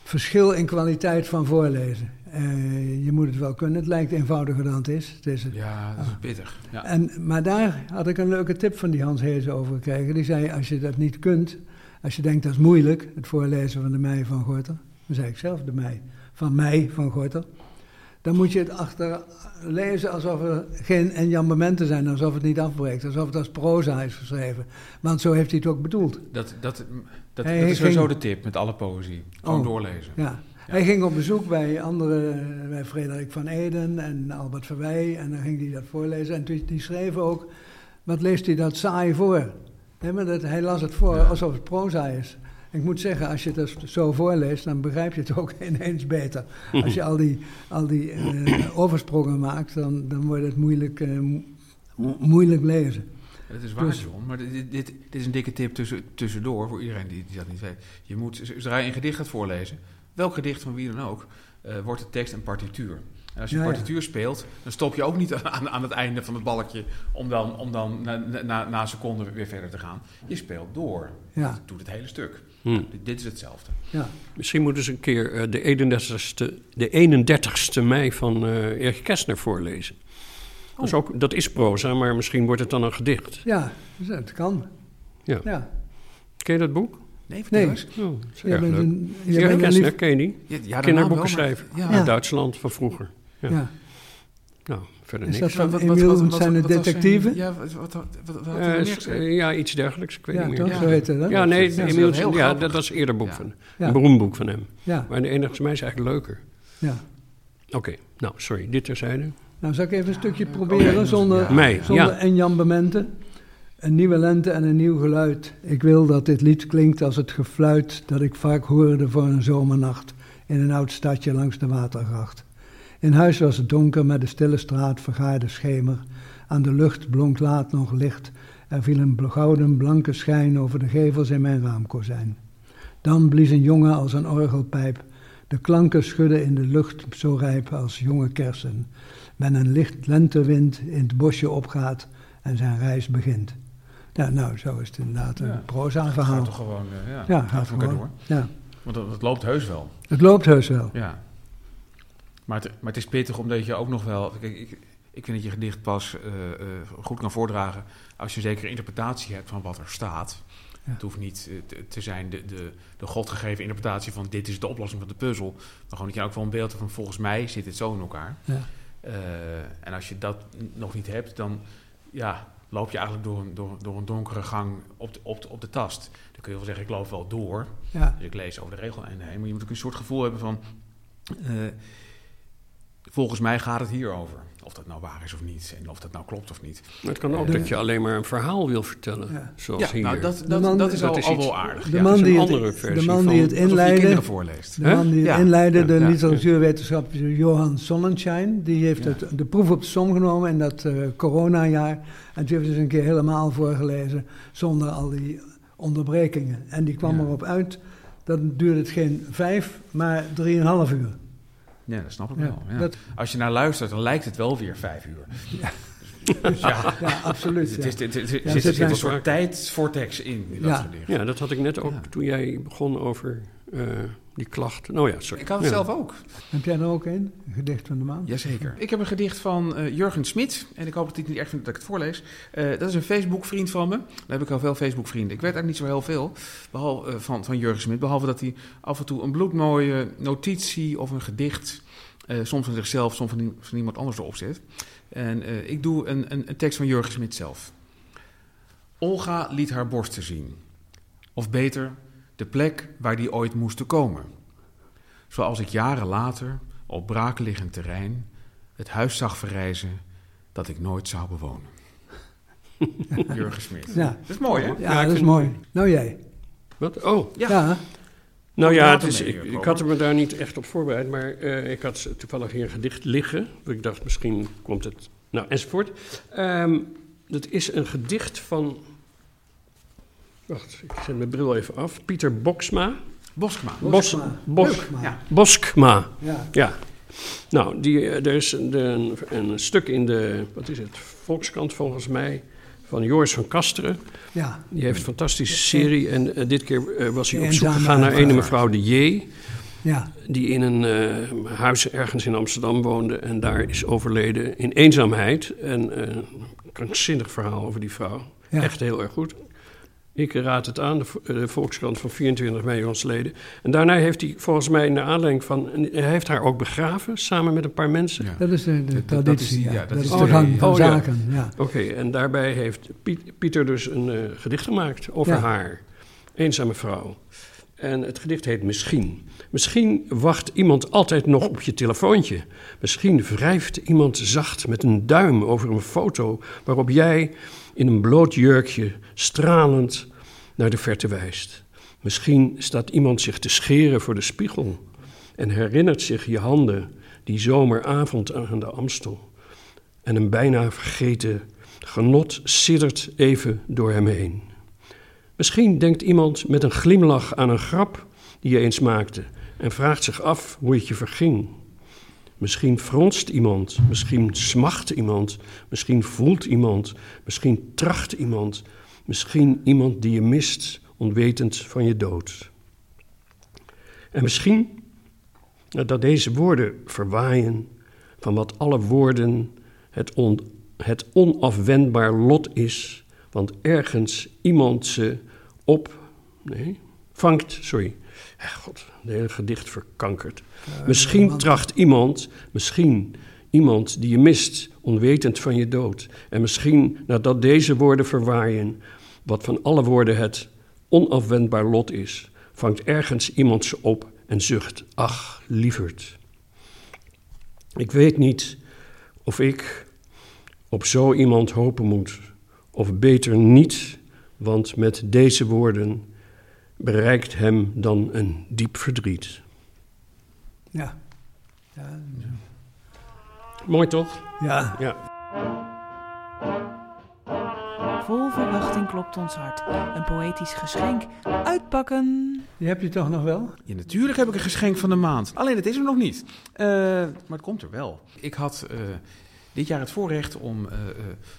verschil in kwaliteit van voorlezen. Eh, je moet het wel kunnen, het lijkt eenvoudiger dan het is. Het is Ja, dat is pittig. Ja. en, maar daar had ik een leuke tip van die Hans Hezen over gekregen. Die zei, als je dat niet kunt, als je denkt dat is moeilijk, het voorlezen van de mei van Gorter. Dan zei ik zelf de mei, van mei van Gorter. Dan moet je het achter lezen alsof er geen enjambementen zijn, alsof het niet afbreekt, alsof het als proza is geschreven. Want zo heeft hij het ook bedoeld. Dat, dat, dat, is sowieso ging- de tip met alle poëzie. Gewoon Oh. doorlezen. Ja. Hij ging op bezoek bij andere, bij Frederik van Eden en Albert Verwij. En dan ging hij dat voorlezen. En die, die schreef ook, wat leest hij dat saai voor? Maar dat, hij las het voor alsof het proza is. Ik moet zeggen, als je het zo voorleest, dan begrijp je het ook ineens beter. Als je al die, al die eh, oversprongen maakt, dan, dan wordt het moeilijk, eh, mo- moeilijk lezen. Dat is waar, Dus- John. Maar dit, dit, dit is een dikke tip tussen, tussendoor voor iedereen die, die dat niet weet. Je moet, zodra je een gedicht gaat voorlezen, welk gedicht van wie dan ook, eh, wordt de tekst een partituur. En als je Ja, ja. partituur speelt, dan stop je ook niet aan, aan het einde van het balkje om dan, om dan na, na, na een seconde weer verder te gaan. Je speelt door. Ja. Dat doet het hele stuk. Hm. Dit, dit is hetzelfde. Ja, Misschien moeten ze een keer eh, de 31ste, de 31ste mei van eh Erich Kästner voorlezen. Dat, is ook, dat is proza, maar misschien wordt het dan een gedicht. ja dus dat kan. Ja. ja. Ken je dat boek? Nee, vertel Nee. eens. Oh, dat is Je erg bent leuk. een, ken je die? Ja, ja, de Kinderboeken naam wel, maar- schrijven. Ja. Uit Duitsland van vroeger. Ja. Ja. Nou, verder Is niks. dat van Emiel en zijn zijn- detectieven? Ja, wat, wat, wat, Eh, eh, ja, iets dergelijks. Ik weet Ja, niet meer. Ja. Zo heette dat? Ja, nee, Ja, dat is Emiel, heel ja, grappig. dat was een eerder boek Ja. van. Een beroemd boek van hem. Ja, Maar de enige mij is eigenlijk leuker. ja. Oké, nou, sorry, dit terzijde. Nou, zal ik even een stukje proberen zonder, zonder ja. enjambementen? Een nieuwe lente en een nieuw geluid. Ik wil dat dit lied klinkt als het gefluit dat ik vaak hoorde voor een zomernacht in een oud stadje langs de watergracht. In huis was het donker met de stille straat vergaarde schemer. Aan de lucht blonk laat nog licht. Er viel een gouden blanke schijn over de gevels in mijn raamkozijn. Dan blies een jongen als een orgelpijp. De klanken schudden in de lucht zo rijp als jonge kersen. Men een licht lentewind in het bosje opgaat en zijn reis begint. Ja, nou, zo is het inderdaad een Ja. proza Gaat verhaal. toch gewoon, eh, ja, Ja, gaat gaat gewoon. door. Ja, Want dat, dat loopt heus wel. het loopt heus wel. Ja. Maar het, maar het is pittig omdat je ook nog wel... Kijk, ik, ik vind dat je gedicht pas eh, eh, goed kan voordragen... als je een zekere interpretatie hebt van wat er staat. Ja. Het hoeft niet te, te zijn de, de, de godgegeven interpretatie van... dit is de oplossing van de puzzel. Maar gewoon dat je ook wel een beeld hebt van... volgens mij zit het zo in elkaar. Ja. Eh, en als je dat nog niet hebt, dan ja, loop je eigenlijk door een, door, door een donkere gang op de, op, de, op de tast. Dan kun je wel zeggen, ik loop wel door. Ja, Dus ik lees over de regel heen, maar je moet ook een soort gevoel hebben van... eh, volgens mij gaat het hier over. Of dat nou waar is of niet. En of dat nou klopt of niet. Maar het kan ook De- dat je alleen maar een verhaal wil vertellen. Ja. Zoals ja, hier. nou, dat, dat, man- dat is dat al, is al iets- wel aardig. de man is een die het, andere de versie man van- die het inleidde, voorleest. de man die het Ja. inleidde, de Ja. literatuurwetenschapper Johan Sonnenschein, die heeft Ja. het, de proef op de som genomen in dat eh coronajaar. En die heeft het een keer helemaal voorgelezen, zonder al die onderbrekingen. En die kwam Ja. erop uit, dan duurde het geen vijf, maar drieënhalf uur. Ja, dat snap ik Ja, wel. Ja. dat- Als je naar luistert, dan lijkt het wel weer vijf uur. Ja. Dus ja, Ja, absoluut. het is, het, het, het, Ja, zit, zit er zit een soort tijdsvortex in. dat Ja. Ja, dat had ik net ook Ja. toen jij begon over eh, die klacht. Nou ja, sorry. Ik had het Ja. zelf ook. Heb jij er ook een? Gedicht van de maand? Jazeker. Ik heb een gedicht van eh, Jurgen Smit. En ik hoop dat hij het niet erg vindt dat ik het voorlees. Eh, dat is een Facebook-vriend van me. Daar heb ik al veel Facebook-vrienden. Ik weet eigenlijk niet zo heel veel behalve, eh, van, van Jurgen Smit. Behalve dat hij af en toe een bloedmooie notitie of een gedicht... eh, soms van zichzelf, soms van, van iemand anders erop zet. En eh, ik doe een, een, een tekst van Jurgen Smit zelf. Olga liet haar borsten zien. Of beter, de plek waar die ooit moesten komen. Zoals ik jaren later op braakliggend terrein het huis zag verrijzen dat ik nooit zou bewonen. Jurgen Smit. Ja. Dat is mooi, hè? Ja, dat is mooi. Nou jij. Wat? Oh, Ja. Ja. nou ja, het is, ik, had er me daar niet echt op voorbereid. Maar eh, ik had toevallig hier een gedicht liggen. Ik dacht, misschien komt het... Nou, enzovoort. Ehm, dat is een gedicht van... Wacht, ik zet mijn bril even af. Pieter Boksma. Boskma. Bos, Boskma. Bos, Boskma. Ja. Boskma. Ja. Ja. Nou, die, eh, er is een, een, een stuk in de, wat is het, Volkskrant volgens mij, van Joris van Kasteren. Ja. Die heeft een fantastische serie en eh, dit keer eh, was hij op zoek gegaan naar een mevrouw de J, Ja. die in een eh, huis ergens in Amsterdam woonde en daar is overleden in eenzaamheid. En een krankzinnig verhaal over die vrouw. Ja. Echt heel erg goed. Ik raad het aan, de, de Volkskrant van 24 mei jongsleden. En daarna heeft hij volgens mij naar aanleiding van... Hij heeft haar ook begraven, samen met een paar mensen. Ja. Dat is de, de Dat- dat traditie. is ja. ja, dat dat is is de- de gang van Oh, ja. zaken. Ja. Oké, en daarbij heeft Piet- Pieter dus een eh, gedicht gemaakt over Ja. haar. Eenzame vrouw. En het gedicht heet Misschien. Misschien wacht iemand altijd nog op je telefoontje. Misschien wrijft iemand zacht met een duim over een foto waarop jij in een bloot jurkje stralend naar de verte wijst. Misschien staat iemand zich te scheren voor de spiegel en herinnert zich je handen die zomeravond aan de Amstel. En een bijna vergeten genot siddert even door hem heen. Misschien denkt iemand met een glimlach aan een grap die je eens maakte en vraagt zich af hoe het je verging. Misschien fronst iemand, misschien smacht iemand, misschien voelt iemand, misschien tracht iemand, misschien iemand die je mist, onwetend van je dood. En misschien dat deze woorden verwaaien van wat alle woorden het, on, het onafwendbaar lot is, want ergens iemand ze op, nee, vangt, sorry, God, het hele gedicht verkankerd. misschien tracht iemand, misschien iemand die je mist, onwetend van je dood. En misschien nadat deze woorden verwaaien, wat van alle woorden het onafwendbaar lot is, vangt ergens iemand ze op en zucht: Ach, lieverd. Ik weet niet of ik op zo iemand hopen moet, of beter niet, want met deze woorden bereikt hem dan een diep verdriet. Ja. ja. Mooi toch? Ja. ja. Vol verwachting klopt ons hart. Een poëtisch geschenk. Uitpakken. Die heb je toch nog wel? Ja, natuurlijk heb ik een geschenk van de maand. Alleen het is er nog niet. Uh, maar het komt er wel. Ik had uh, dit jaar het voorrecht om uh,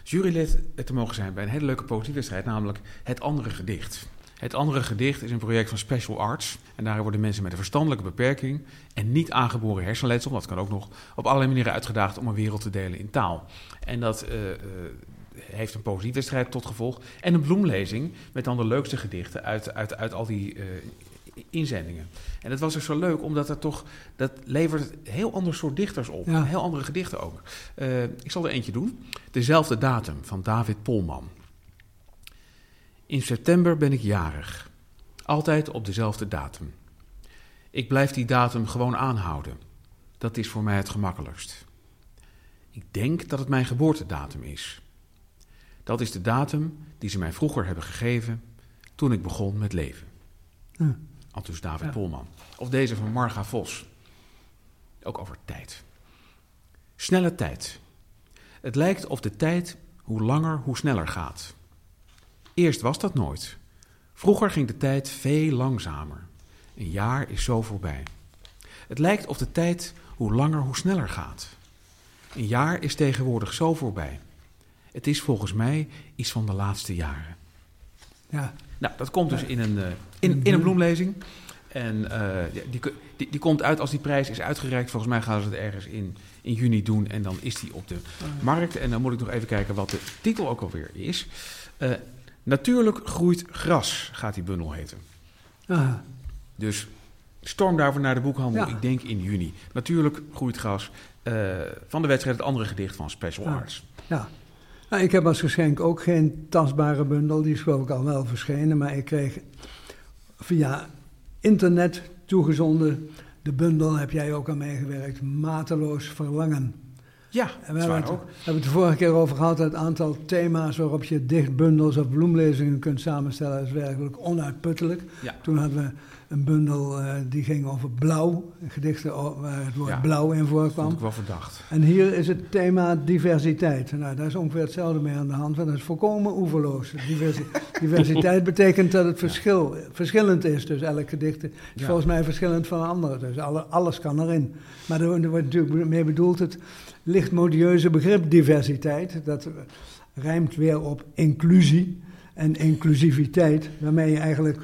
jurylid te mogen zijn bij een hele leuke poëziewedstrijd, namelijk Het Andere Gedicht. Het andere gedicht is een project van Special Arts. En daarin worden mensen met een verstandelijke beperking en niet aangeboren hersenletsel, dat kan ook nog, op allerlei manieren uitgedaagd om een wereld te delen in taal. En dat uh, uh, heeft een poëziewedstrijd tot gevolg. En een bloemlezing met dan de leukste gedichten uit, uit, uit al die uh, inzendingen. En dat was dus zo leuk, omdat dat toch, dat levert een heel ander soort dichters op. Ja. Heel andere gedichten ook. ik zal er eentje doen. Dezelfde datum van David Polman. In september ben ik jarig. Altijd op dezelfde datum. Ik blijf die datum gewoon aanhouden. Dat is voor mij het gemakkelijkst. Ik denk dat het mijn geboortedatum is. Dat is de datum die ze mij vroeger hebben gegeven toen ik begon met leven. Hm. Al dus David Ja. Polman. Of deze van Marga Vos. Ook over tijd. Snelle tijd. Het lijkt of de tijd hoe langer hoe sneller gaat. Eerst was dat nooit. Vroeger ging de tijd veel langzamer. Een jaar is zo voorbij. Het lijkt of de tijd hoe langer hoe sneller gaat. Een jaar is tegenwoordig zo voorbij. Het is volgens mij iets van de laatste jaren. Ja. Nou, dat komt dus in een, eh, in, in een bloemlezing. En eh, die, die, die komt uit als die prijs is uitgereikt. Volgens mij gaan ze het ergens in, in juni doen. En dan is die op de markt. En dan moet ik nog even kijken wat de titel ook alweer is. Eh, Natuurlijk groeit gras, gaat die bundel heten. Aha. Dus storm daarvoor naar de boekhandel, Ja. ik denk in juni. Natuurlijk groeit gras. eh, van de wedstrijd het andere gedicht van Special Ja. Arts. Ja. Nou, ik heb als geschenk ook geen tastbare bundel. Die is geloof ik al wel verschenen. Maar ik kreeg via internet toegezonden. De bundel heb jij ook aan meegewerkt. Mateloos verlangen. Ja, En we hebben het, ook. we hebben het de vorige keer over gehad. Het aantal thema's waarop je dichtbundels of bloemlezingen kunt samenstellen. is werkelijk onuitputtelijk. Ja. Toen hadden we een bundel eh, die ging over blauw. Gedichten o- waar het woord Ja. blauw in Dat voorkwam. ik wel verdacht. En hier is het thema diversiteit. Nou, daar is ongeveer hetzelfde mee aan de hand, want dat is volkomen oeverloos. Diversi- diversiteit betekent dat het verschil, verschillend is. Dus elk gedicht is Ja. volgens mij verschillend van een ander. Dus alle, alles kan erin. Maar er, er wordt natuurlijk mee bedoeld het licht modieuze begrip diversiteit. Dat rijmt weer op inclusie en inclusiviteit, waarmee je eigenlijk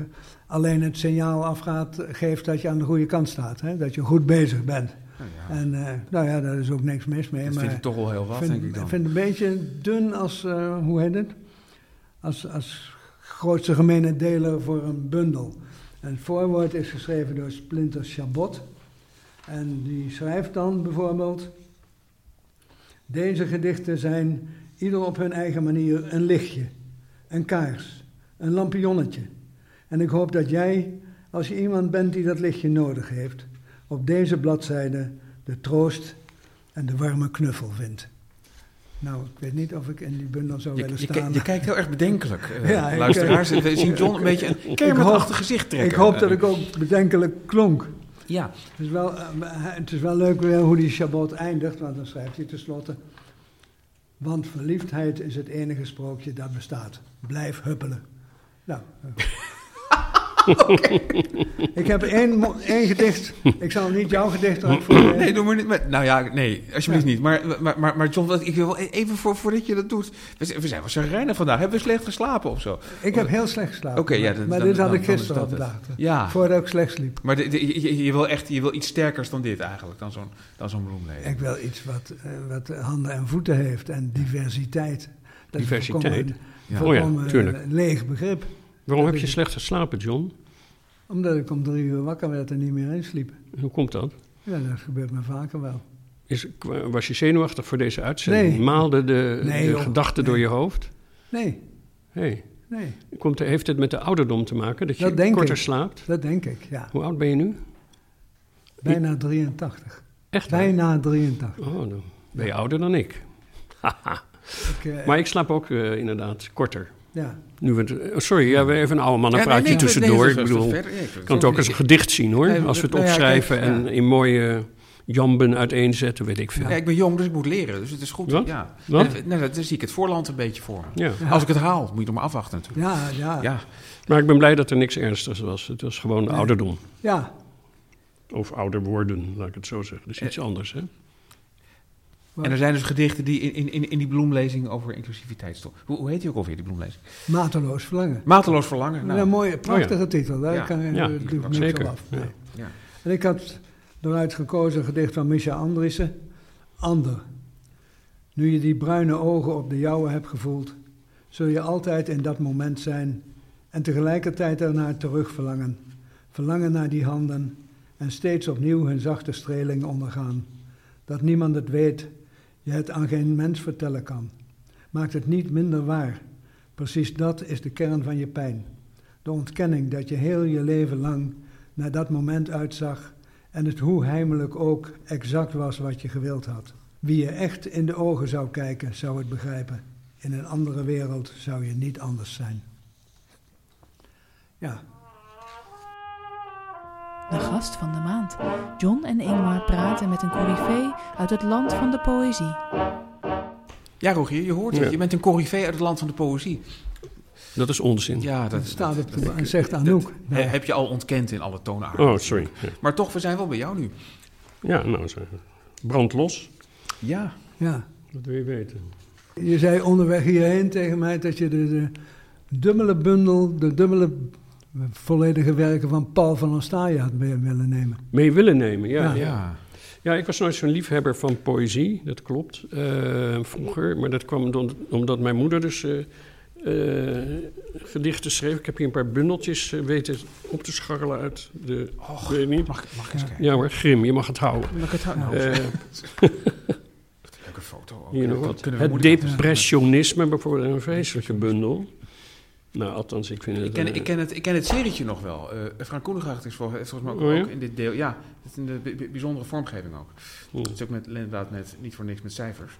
alleen het signaal afgaat, geeft dat je aan de goede kant staat. Hè? Dat je goed bezig bent. Nou ja, En eh, nou ja, daar is ook niks mis mee. dat maar vind ik toch wel heel wat, vind, denk ik dan. vind het een beetje dun als, eh, hoe heet het? Als, als grootste gemene deler voor een bundel. En het voorwoord is geschreven door Splinter Chabot. En die schrijft dan bijvoorbeeld... Deze gedichten zijn ieder op hun eigen manier een lichtje, een kaars, een lampionnetje. En ik hoop dat jij Als je iemand bent die dat lichtje nodig heeft, op deze bladzijde de troost en de warme knuffel vindt. Nou, ik weet niet of ik in die bundel zou willen staan. je kijkt heel erg bedenkelijk. eh, Ja, luisteraars, we zien John een beetje een kermitachtig gezicht trekken. ik hoop dat ik ook bedenkelijk klonk. Ja, Het is wel, eh, het is wel leuk weer hoe die Chabot eindigt, want dan schrijft hij tenslotte... Want verliefdheid is het enige sprookje dat bestaat. Blijf huppelen. Nou. Eh. Ik heb één, één gedicht. Ik zal niet jouw gedicht eruit voorlezen. Nee, doe maar niet. maar- nou ja, nee, alsjeblieft niet. Maar, maar, maar, maar John, ik wil wel even voor, voordat je dat doet. We zijn, we zijn wel zagrijnig vandaag. Hebben we slecht geslapen of zo? Ik heb heel slecht geslapen. Oké, ja, dan- maar dan- dit had dan- ik gisteren al bedacht. Ja, Voordat ik slecht sliep. maar de- de- je, je wil echt je wil iets sterkers dan dit eigenlijk. Dan zo'n zo'n bloemleden. Ik wil iets wat, eh, wat handen en voeten heeft en diversiteit. Dat Diversiteit? volkomen- Ja. Oh ja, eh, tuurlijk. leeg begrip. Waarom heb je slecht geslapen, John? Omdat ik om drie uur wakker werd en niet meer insliep. Hoe komt dat? Ja, dat gebeurt me vaker wel. Is, was je zenuwachtig voor deze uitzending? Nee. Maalde de, Nee, de gedachten door je hoofd? Nee, Hey. nee, Komt, heeft het met de ouderdom te maken, dat je Dat korter ik. slaapt? dat denk ik, ja. Hoe oud ben je nu? Bijna 83. Echt? Bijna 83. Oh, dan ben je ouder dan ik. Ik, eh, maar ik slaap ook eh, inderdaad korter. Ja. Nu we het, oh, sorry, ja, we even een oude mannen Ja, nee, praatje nee, tussendoor. nee, ik bedoel, verder. Nee, ik- kan het ook als een gedicht zien hoor. Als we het nou opschrijven kijk, en in mooie jamben uiteenzetten, weet ik veel. Ja, ik ben jong, dus ik moet leren. Dus het is goed. Wat? Ja. Wat? Nou, dan zie ik het voorland een beetje voor. Ja. Als ik het haal, moet je nog maar afwachten natuurlijk. Ja, ja, ja. Maar ik ben blij dat er niks ernstigs was. Het was gewoon ouderdom. ja. Of ouder worden, laat ik het zo zeggen. Dat is iets Eh. anders, hè? Wat? En er zijn dus gedichten die in, in, in die bloemlezing over inclusiviteit stonden. Hoe, hoe heet die ook alweer, die bloemlezing? Mateloos verlangen. Mateloos verlangen. Nou, een mooie, prachtige titel. Daar Ja. kan je Ja, ik niks zeker. af. Ja. Nee. ja. En ik had eruit gekozen een gedicht van Misha Andriessen. Ander. Nu je die bruine ogen op de jouwe hebt gevoeld, zul je altijd in dat moment zijn en tegelijkertijd ernaar terug verlangen. Verlangen naar die handen en steeds opnieuw hun zachte streling ondergaan. Dat niemand het weet, je het aan geen mens vertellen kan. Maakt het niet minder waar. Precies dat is de kern van je pijn. De ontkenning dat je heel je leven lang naar dat moment uitzag en het hoe heimelijk ook exact was wat je gewild had. Wie je echt in de ogen zou kijken, zou het begrijpen. In een andere wereld zou je niet anders zijn. Ja, De gast van de maand. John en Ingmar praten met een coryfee uit het land van de poëzie. ja, Rogier, je hoort het. Ja. Je bent een coryfee uit het land van de poëzie. Dat is onzin. Ja, dat dat, staat de, dat- zegt dat- Anouk. he- heb je al ontkend in alle toonaarden. Oh, sorry. Ja, Maar toch, we zijn wel bij jou nu. ja nou, zo. brand los. Ja. Ja. Dat wil je weten. Je zei onderweg hierheen tegen mij dat je de, de dubbele bundel, de dubbele volledige werken van Paul van Ostaaien had mee willen nemen. Mee willen nemen, ja. Ja. ja. ik was nooit zo'n liefhebber van poëzie, dat klopt, eh, vroeger. Maar dat kwam don- omdat mijn moeder dus eh, eh, gedichten schreef. Ik heb hier een paar bundeltjes weten op te scharrelen uit de... Och, weet niet? Mag, ik- mag ik eens Ja. kijken? Ja hoor, Grim, je mag het houden. Mag ik het houden? Nou, Eh, leuke foto. ook. hier nog wat. Het depressionisme bijvoorbeeld, een vreselijke bundel. Nou, althans, ik vind het... Ik ken, eh, ik, ken het, ik ken het serietje nog wel. Eh Frank Koenegracht is volgens mij ook, Oh ja? ook in dit deel. Ja, het is in de bij- bij- bijzondere vormgeving ook. hm. Het is ook met, inderdaad met, niet voor niks met cijfers.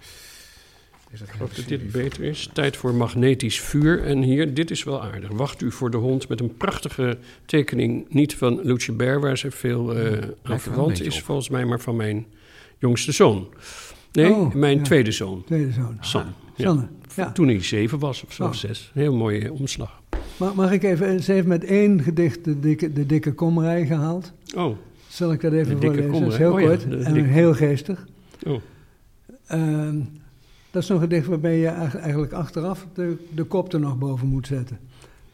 Is dat Ik geloof dat dit beter is. Tijd voor magnetisch vuur. En hier, dit is wel aardig. Wacht u voor de hond met een prachtige tekening. Niet van Lucie Baer, waar ze veel eh, wel aan een verwant is, op. volgens mij, maar van mijn jongste zoon. Nee, Oh, mijn ja. tweede zoon, Tweede zoon. Sam. Ja. Sanne. Ja. Toen hij zeven was of zo, Oh. of zes. Heel mooie omslag. Mag, mag ik even, ze heeft met één gedicht de dikke, de dikke komrij gehaald. Oh, Zal ik dat even voorlezen? Dat is heel Oh kort en dikke- heel geestig. oh. Ehm, dat is zo'n gedicht waarbij je eigenlijk achteraf de, de kop er nog boven moet zetten.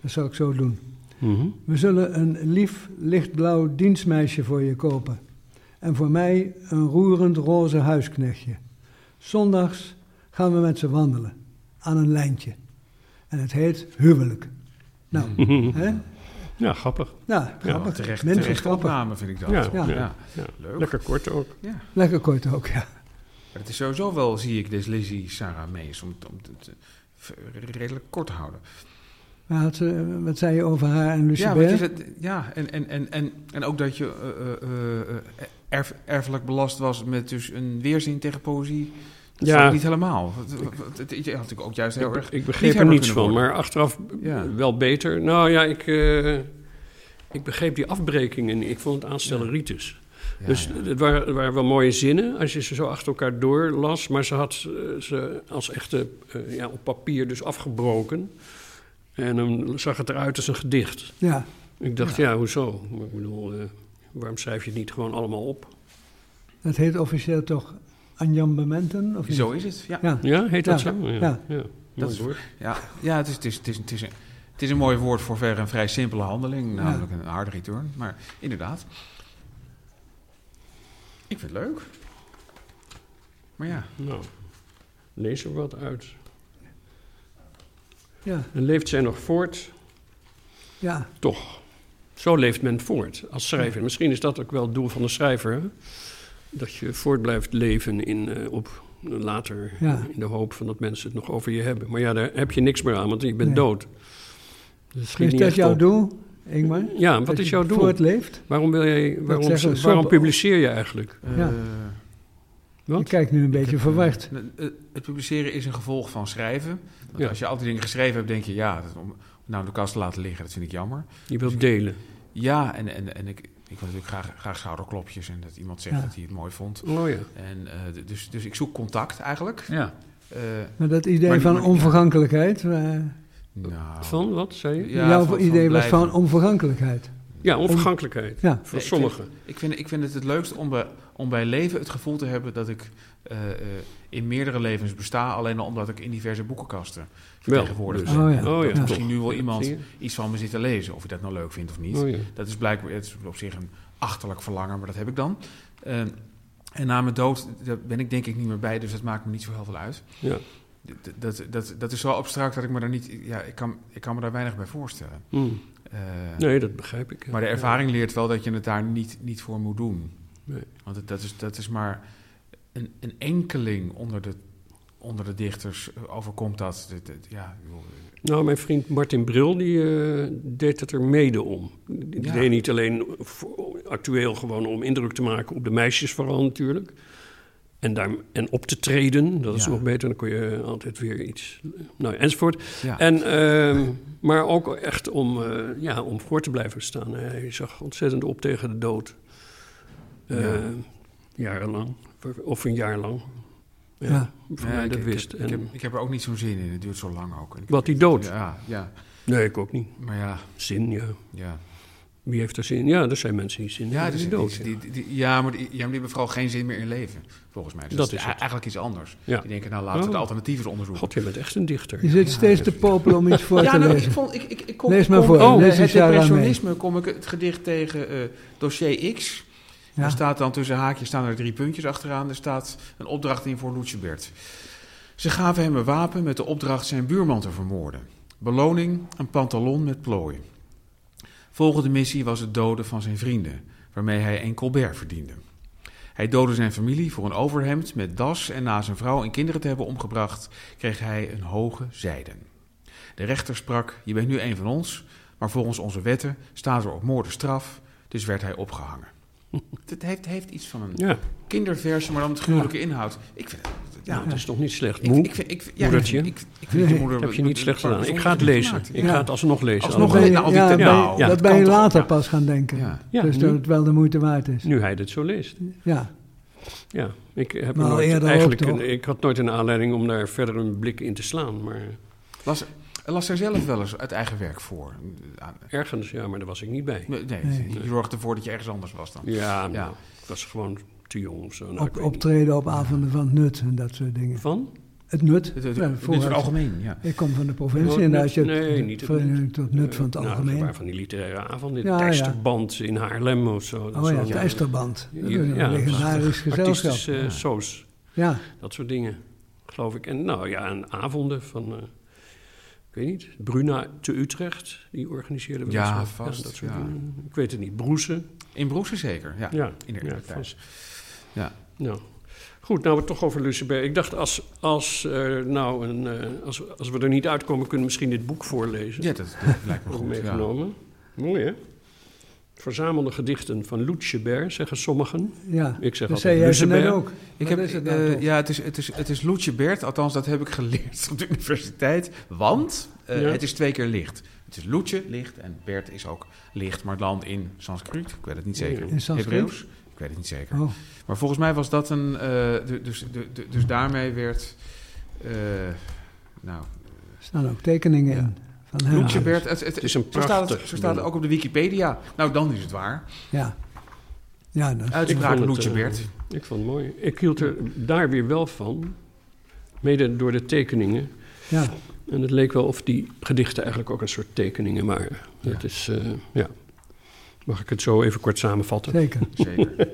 Dat zal ik zo doen. Mhm. We zullen een lief lichtblauw dienstmeisje voor je kopen. En voor mij een roerend roze huisknechtje. Zondags gaan we met ze wandelen. Aan een lijntje. En het heet huwelijk. Nou, hè? Ja, grappig. Nou, grappig. Terecht, grappig. opname vind ik dat. Ja, Ja. ja. ja. Leuk. Lekker kort ook. Ja. Lekker kort ook, ja. Maar het is sowieso wel, zie ik, deze Lizzie Sarah Mees om, om het eh, redelijk kort te houden. Had ze, wat zei je over haar en Ja, want je Lucebert? zegt- ja en, en, en, en, en ook dat je eh, eh, eh, erf, erfelijk belast was met dus een weerzin tegen poëzie. Dat Ja. niet helemaal. Het- had natuurlijk ook juist heel Ik, erg... ik begreep er niets van, worden. maar achteraf Ja. wel beter. Nou ja, ik, eh, ik begreep die afbrekingen. niet. Ik vond het aanstelleritis. Ja, dus ja. Het, waren, het waren wel mooie zinnen als je ze zo achter elkaar doorlas. Maar ze had eh, ze als echte eh, ja, op papier dus afgebroken. En dan zag het eruit als een gedicht. Ja, Ik dacht, ja, hoezo? Maar ik bedoel, eh, waarom schrijf je het niet gewoon allemaal op? dat heet officieel toch Anjambementen? Of? Zo is het, ja. Ja, Ja, heet dat Ja, zo? Ja. ja. ja. Dat is- woord. Ja, ja het, is, het, is, het, is, het, is een, het is een mooi woord voor ver een vrij simpele handeling, namelijk een harde return. Maar inderdaad. Ik vind het leuk. Maar ja, Nou, lees er wat uit. ja, En leeft zij nog voort? ja. Toch. Zo leeft men voort als schrijver. Misschien is dat ook wel het doel van de schrijver. Hè? Dat je voort blijft leven in, eh, op, later Ja. in de hoop van dat mensen het nog over je hebben. Maar ja, daar heb je niks meer aan, want je bent Nee. dood. Dus Is dat jouw op. doel, Ingmar? Ja, Dat wat is jouw doel? Voortleeft? Waarom, wil jij, waarom, we, publiceer je eigenlijk? eh, Ja. Je Wat? kijkt nu een ik beetje heb, verward. eh, eh, het publiceren is een gevolg van schrijven. Want Ja. als je al die dingen geschreven hebt, denk je, ja, dat, om nou de kast te laten liggen, dat vind ik jammer. Je wilt delen. Ja, en, en, en ik, ik wil natuurlijk graag, graag schouderklopjes en dat iemand zegt Ja. dat hij het mooi vond. Oh ja. En, eh, dus, dus ik zoek contact eigenlijk. Ja. Eh, Maar dat idee Maar- van maar- onvergankelijkheid, eh, nou, Van wat, zei je? Ja, jouw van- van idee was van onvergankelijkheid. Ja, onvergankelijkheid. Ja, Voor sommigen. Ik vind, ik vind het het leukst om bij, om bij leven het gevoel te hebben dat ik in meerdere levens besta, alleen al omdat ik in diverse boekenkasten vertegenwoordigd dus. ben. Oh ja. Oh ja, Ja. misschien nu wel iemand iets van me zit te lezen, of je dat nou leuk vindt of niet. Oh ja. Dat is blijkbaar het is op zich een achterlijk verlangen, maar dat heb ik dan. Eh, en na mijn dood daar ben ik denk ik niet meer bij, dus dat maakt me niet zo heel veel uit. Ja. Dat, dat, dat, dat is zo abstract dat ik me daar niet... Ja, ik kan, ik kan me daar weinig bij voorstellen. Hm. Eh, Nee, dat begrijp ik. maar de ervaring leert wel dat je het daar niet, niet voor moet doen. Nee. Want het, dat, is, dat is maar een, een enkeling onder de, onder de dichters eh, overkomt dat. Ja, joh, Nou, mijn vriend Martin Bril, die eh, deed het er mede om. Die Ja. deed niet alleen voor- actueel gewoon om indruk te maken op de meisjes vooral natuurlijk. En, daar, en op te treden, dat is Ja. nog beter, dan kon je altijd weer iets... Nou, enzovoort. ja. En, ehm, maar ook echt om, eh, ja, om voor te blijven staan. Hij zag ontzettend op tegen de dood. Eh, Ja. Jarenlang, of een jaar lang. Ja, Ja. voor Ja, mij ik, dat ik, wist. ik, En- heb, ik heb er ook niet zo'n zin in. Het duurt zo lang ook. Wat, die dood? Ja, ja, Nee, ik ook niet. maar ja, Zin, ja. ja. Wie heeft er zin? Ja, er zijn mensen die zin Ja, hebben, dus die dood die, die, die- ja, maar die, ja, maar die hebben vooral geen zin meer in leven, volgens mij. Dus Dat dat, is het. eigenlijk iets anders. Ja. Die denken, nou laten we Oh. de alternatieven eens onderzoeken. God, je bent echt een dichter. Je zit steeds te popelen om iets voor ja, te nou, lezen. ik vond, ik, ik, ik kom, Lees maar kom- voor, Oh, lees het depressionisme kom ik het gedicht tegen eh, dossier X. Er staat dan tussen haakjes staan er drie puntjes achteraan. Er staat een opdracht in voor Lucebert. Ze gaven hem een wapen met de opdracht zijn buurman te vermoorden. Beloning een pantalon met plooien. Volgende missie was het doden van zijn vrienden, waarmee hij een colbert verdiende. Hij doodde zijn familie voor een overhemd met das en na zijn vrouw en kinderen te hebben omgebracht, kreeg hij een hoge zijden. De rechter sprak: Je bent nu een van ons, maar volgens onze wetten staat er op moorden straf, dus werd hij opgehangen. Het heeft, heeft iets van een Ja, kinderversie, maar dan met gruwelijke inhoud. Ik vind, ja, nou, dat is toch niet slecht. ik, Moe, ik, vind, ik, ja, Moedertje. ik, ik, ik vind Nee. moeder... heb je niet slecht gedaan. Ik ga het lezen. Ik Ja. ga het alsnog lezen. Alsnog Dat ben je- nou, al die ja, dat ben je later pas gaan denken. Ja. Ja, dus nu, dat het wel de moeite waard is. nu hij dit zo leest. Ja, Ja, ik heb nooit, eigenlijk, een- ik had nooit een aanleiding om daar verder een blik in te slaan. Maar Las, las hij zelf wel eens uit eigen werk voor? Aan- ergens, ja, maar daar was ik niet bij. Nee, Nee. je zorgde ervoor dat je ergens anders was dan. Ja, Ja. nou, ik was gewoon te jong of zo. Nou, op, optreden op avonden van het nut en dat soort dingen. Van? Het nut, Het, het, ja, het, algemeen, ja. Ik kom van de provincie en als je het Nee, niet het vereniging nut. tot nut van het nou, algemeen. van die literaire avonden. Ja, de ja. In Haarlem of zo. Dat oh ja, IJsterband. Dat is ja, een legendarisch gezelschap. Soos, Ja, dat soort dingen, geloof ik. En nou ja, en avonden van, eh, ik weet niet, Bruna te Utrecht, die organiseerde wel Ja, eens vast, dat soort ja. dingen. Ik weet het niet, Broesen. In Broesen zeker, ja. Ja, in de ja, vast. Ja. Ja. Goed, nou we het toch over Lucebert. Ik dacht, als, als, eh, nou een, eh, als, als we er niet uitkomen, kunnen we misschien dit boek voorlezen. Ja, dat, dat lijkt me goed. Meegenomen. Mooi, hè? Verzamelde gedichten van Lucebert, zeggen sommigen. Ja, Ik zeg dat altijd ook. Ik heb, is het nou eh, toch? ja, het is, het, is, het is althans dat heb ik geleerd op de universiteit. Want eh, Ja. het is twee keer licht. Het is Loetje, licht, en Bert is ook licht, maar het land in Sanskriet. Ik weet het niet zeker. In Sanskriet? Hebreeuws? Ik weet het niet zeker. Oh, Maar volgens mij was dat een... eh, dus, de, de- dus daarmee werd... eh, nou, er staan ook tekeningen Ja. in. Van hem. Loetje Bert... Het, het, Het is een zo staat het, prachtig zo staat het ook op de Wikipedia. Nou, dan is het waar. Ja. Ja, dat, Uitspraak Loetje eh, Bert. Ik vond het mooi. Ik hield er daar weer wel van. Mede door de tekeningen. ja. En het leek wel of die gedichten eigenlijk ook een soort tekeningen waren. Het is, eh, ja. Mag ik het zo even kort samenvatten? zeker. Zeker.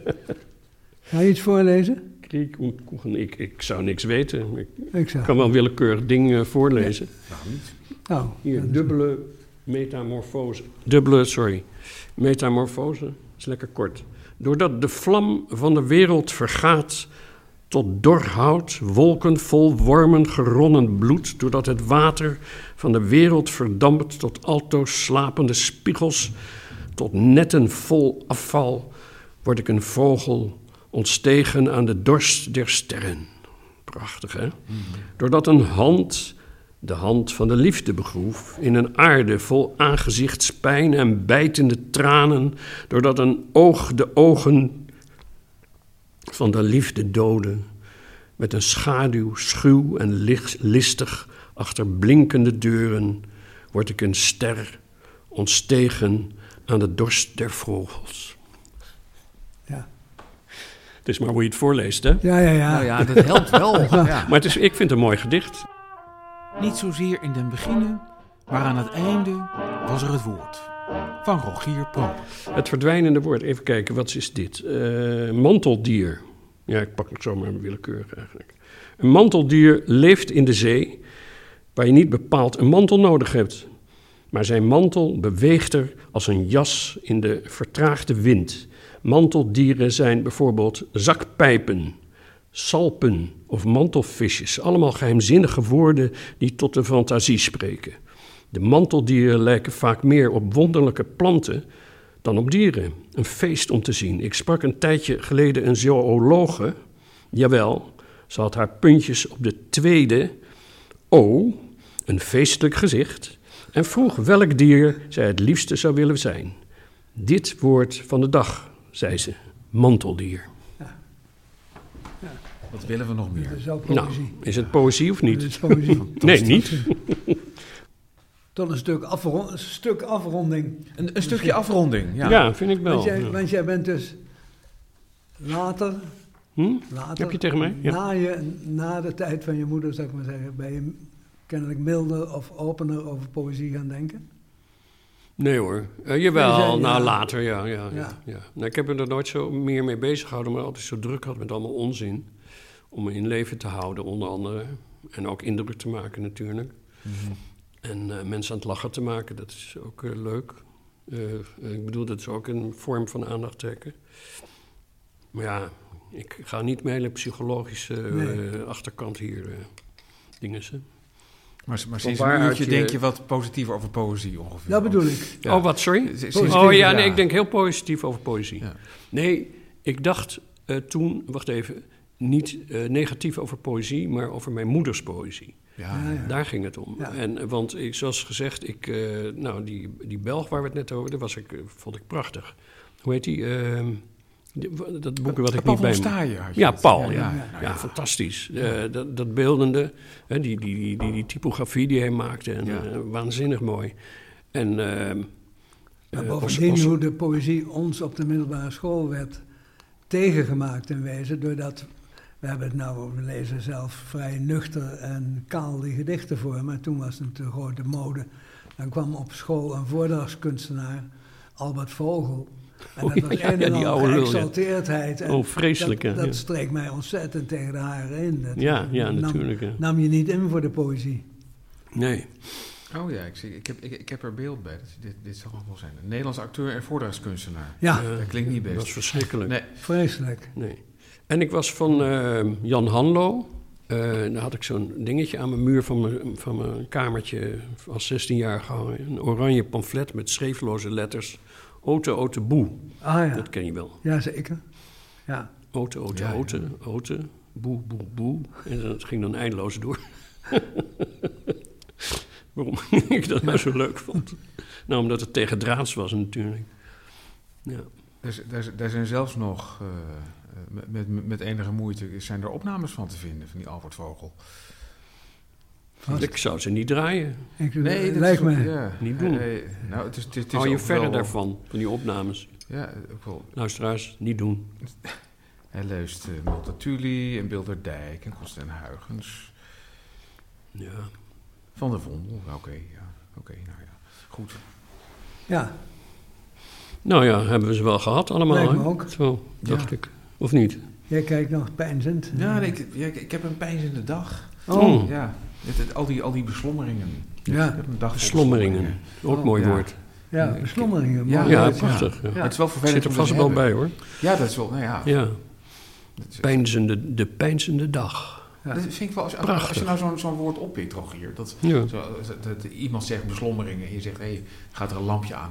Ga je iets voorlezen? Kriek und Kuchen. Ik, ik zou niks weten. Ik kan wel willekeurig ding eh, voorlezen. Waarom niet? Nou, Hier, dubbele metamorfose. Dubbele, sorry. Metamorfose is lekker kort. Doordat de vlam van de wereld vergaat tot dor hout, wolken vol wormen geronnen bloed, doordat het water van de wereld verdampt tot altoos slapende spiegels, tot netten vol afval, word ik een vogel ontstegen aan de dorst der sterren. Prachtig, hè? Doordat een hand de hand van de liefde begroef, in een aarde vol aangezichtspijn en bijtende tranen, doordat een oog de ogen van de liefde doodde, met een schaduw schuw en listig achter blinkende deuren, word ik een ster ontstegen aan de dorst der vogels. Ja. Het is maar hoe je het voorleest, hè? Ja, ja, ja. Nou ja, dat helpt wel. ja. Maar het is, ik vind het een mooi gedicht. Niet zozeer in den beginnen, maar aan het einde was er het woord. Van Rogier Proper. Het verdwijnende woord, even kijken, wat is dit? Eh, manteldier. Ja, ik pak het zomaar willekeurig eigenlijk. Een manteldier leeft in de zee, waar je niet bepaald een mantel nodig hebt. Maar zijn mantel beweegt er als een jas in de vertraagde wind. Manteldieren zijn bijvoorbeeld zakpijpen, salpen of mantelvisjes. Allemaal geheimzinnige woorden die tot de fantasie spreken. De manteldieren lijken vaak meer op wonderlijke planten dan op dieren. Een feest om te zien. Ik sprak een tijdje geleden een zoologe. Jawel, ze had haar puntjes op de tweede O, een feestelijk gezicht, en vroeg welk dier zij het liefste zou willen zijn. Dit woord van de dag, zei ze, manteldier. Wat willen we nog Dat meer? is wel Nou, is het poëzie of Dat niet? is poëzie. Nee, niet. Tot een stuk, afro- een stuk afronding. Een, een stukje afronding. Ja. Ja, vind ik wel. Want jij, ja. want jij bent dus later, Hm? later Heb je tegen mij? Ja. na, je, na de tijd van je moeder, zou ik maar zeggen, ben je kennelijk milder of opener over poëzie gaan denken? Nee hoor. Nee, jawel, zei- nou ja. later, ja. ja, ja. Ja. ja. Nou, ik heb me er nooit zo meer mee bezig gehouden, maar altijd zo druk had met allemaal onzin. Om me in leven te houden, onder andere. En ook indruk te maken natuurlijk. Mhm. En eh, mensen aan het lachen te maken, dat is ook eh, leuk. Eh, ik bedoel, dat is ook een vorm van aandacht trekken. Maar ja, ik ga niet mijn hele psychologische Nee. achterkant hier eh dingen ze. Maar, maar sinds een uurtje je- denk je wat positiever over poëzie ongeveer. Dat bedoel ik. Ja. Oh, wat, sorry? Sinds- Oh ja, ja. nee, ik denk heel positief over poëzie. Ja. Nee, ik dacht eh, toen, wacht even, niet eh, negatief over poëzie, maar over mijn moeders poëzie. Ja, Ja, ja. Daar ging het om. Ja. En, eh, want ik, zoals gezegd, ik, eh, nou, die, die Belg waar we het net over hadden, was ik, vond ik prachtig. Hoe heet die? Ehm, die- dat boek wat ik Paul niet bij. Staaien Ja. Paul, ja. Ja, Ja, ja, Nou fantastisch. Eh, dat, dat beeldende, hè, die, die, die, die, die typografie die hij maakte, en, Ja. waanzinnig mooi. En... ehm, Maar eh, bovendien als- als- hoe de poëzie ons op de middelbare school werd tegengemaakt in wezen, doordat, we hebben het nou, we lezen zelf vrij nuchter en kaal die gedichten voor, maar toen was het de grote mode. Dan kwam op school een voordrachtskunstenaar, Albert Vogel. En Oh, dat was ja, een ja, en ja. geëxalteerdheid. En Oh, vreselijk, dat, hè, dat ja. streek mij ontzettend tegen de haren in. Dat Ja, ja, nam, natuurlijk. hè. Nam je niet in voor de poëzie. Nee. Oh ja, ik, zie, ik, heb, ik, ik heb er beeld bij. Dat, dit, dit zal nog wel zijn. Een Nederlands acteur en voordrachtskunstenaar. Ja, Eh, dat klinkt niet best. Dat was verschrikkelijk. Nee, vreselijk. Nee. En ik was van eh, Jan Hanlo. Uh, daar had ik zo'n dingetje aan mijn muur van mijn, van mijn kamertje als 16 jaar gehangen. Een oranje pamflet met schreefloze letters. Ote, ote, boe. Ah ja, Dat ken je wel. ja zeker. Ja. Ote, ote, Ja, ja. ote, ote, boe, boe, boe. En dat ging dan eindeloos door. Waarom ik dat nou zo leuk vond? Nou, omdat het tegen draads was natuurlijk. Ja. Daar, daar, daar zijn zelfs nog, eh, met, met, met enige moeite, zijn er opnames van te vinden, van die Albert Vogel. Vast. Ik zou ze niet draaien. Ik, Nee, dat lijkt me. Ja. Niet doen. Eh, nou, het is, het is, het is Hou je verder wel- daarvan, van die opnames. Ja, ook wel. Luisteraars, niet doen. Hij leest uh, Multatuli en Bilderdijk en Constantijn Huygens. Ja. Van der Vondel, oké, ja. Oké, nou ja. Goed. Ja, Nou ja, hebben we ze wel gehad allemaal. Lijkt me ook. Zo, dacht Ja. ik. Of niet? jij kijkt nog pijnzend. Ja, nee, ik, ja, ik, heb een pijnzende dag. Oh, Mm. Ja, het, het- al, die, al die beslommeringen. Ja. Ik heb een dag vol Slommeringen. Ook Oh, mooi ja. woord. ja, beslommeringen. Ja, prachtig. Ja. Het is wel Zit vervelend er om vast wel bij hoor. Ja, dat is wel, nou ja. Ja, pijnzende, de pijnzende dag. Ja. Dat vind ik wel, als, als, Prachtig. als je nou zo'n zo'n woord oppikt, Rogier, dat, Ja. zo, dat, dat iemand zegt beslommeringen en je zegt, hé, hey, gaat er een lampje aan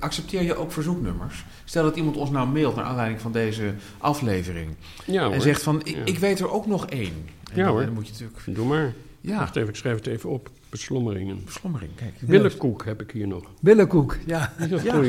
accepteer je ook verzoeknummers? Stel dat iemand ons nou mailt naar aanleiding van deze aflevering Ja en zegt van, ik, weet er ook nog één. En Ja, dan, hoor. dan moet je natuurlijk, Doe maar. ja, Wacht even, ik schrijf het even op. Beslommeringen. beslommering, kijk. Billenkoek heb ik hier nog. Billenkoek, ja. Ja.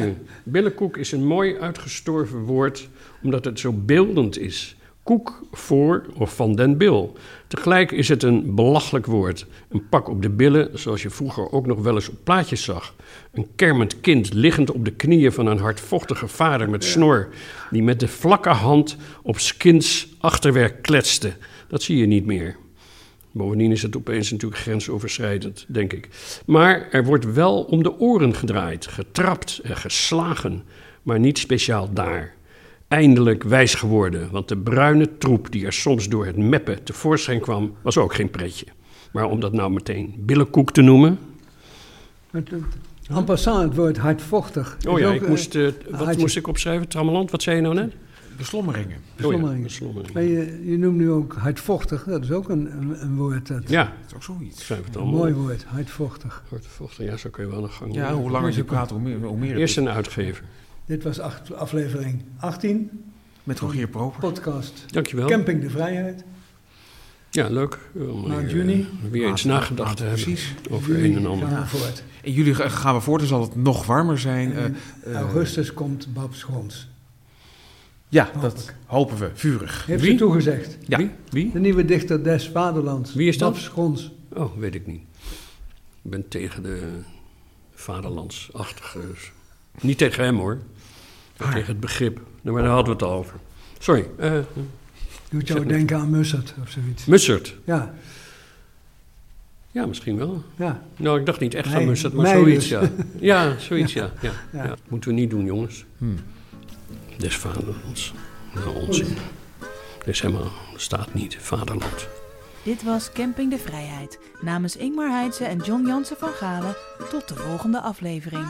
Billenkoek is een mooi uitgestorven woord, omdat het zo beeldend is. Koek voor of van den bil. Tegelijk is het een belachelijk woord. Een pak op de billen, zoals je vroeger ook nog wel eens op plaatjes zag. Een kermend kind liggend op de knieën van een hardvochtige vader met snor, die met de vlakke hand op 's kinds achterwerk kletste. Dat zie je niet meer. Bovendien is het opeens natuurlijk grensoverschrijdend, denk ik. Maar er wordt wel om de oren gedraaid, getrapt en geslagen, maar niet speciaal daar. Eindelijk wijs geworden, want de bruine troep die er soms door het meppen tevoorschijn kwam, was ook geen pretje. Maar om dat nou meteen billenkoek te noemen. En passant het woord hardvochtig. Oh ja, ook, ik eh, moest, eh, wat had je- moest ik opschrijven? Trammeland, wat zei je nou net? Beslommeringen. Beslommeringen. Oh ja, beslommeringen. Maar je, je noemt nu ook hardvochtig. Dat is ook een, een, een woord. Dat, Ja, Dat is ook zoiets. ik schrijf het Een allemaal. mooi woord, hardvochtig. Hartvochtig, Ja, zo kun je wel een gang. Ja, hoe langer je praat, hoe meer, hoe meer het Eerst een uitgever. Dit was acht, aflevering 18, Met Rogier Proper. podcast Dankjewel. Camping de Vrijheid. Ja, leuk. Om Maand weer, juni. eh, weer eens nagedacht te hebben precies. over Juli een en ander. gaan we voort. In juli gaan we voort, dan zal het nog warmer zijn. En Eh, in eh, augustus komt Bab Schons. Ja, Hoop dat ik. hopen we. Vurig. Heeft Wie? ze toegezegd. Ja. Wie? Wie? De nieuwe dichter des Vaderlands. Wie is dat? Bab Schons. Oh, weet ik niet. Ik ben tegen de vaderlandsachtige... Niet tegen hem hoor. Ah. Tegen het begrip. Nou, maar daar hadden we het al over. Sorry. eh Doet jou Zeg maar. denken aan Mussert of zoiets. Mussert. Ja, Ja, misschien wel. ja. Nou, ik dacht niet echt aan Mussert, maar zoiets, dus. ja. Ja, zoiets, ja. Ja, Ja. ja. Moeten we niet doen, jongens. Hmm. Des vaderlands. Nou, onzin. Er is helemaal, staat niet vaderland. Dit was Camping de Vrijheid. Namens Ingmar Heidse en John Jansen van Galen. Tot de volgende aflevering.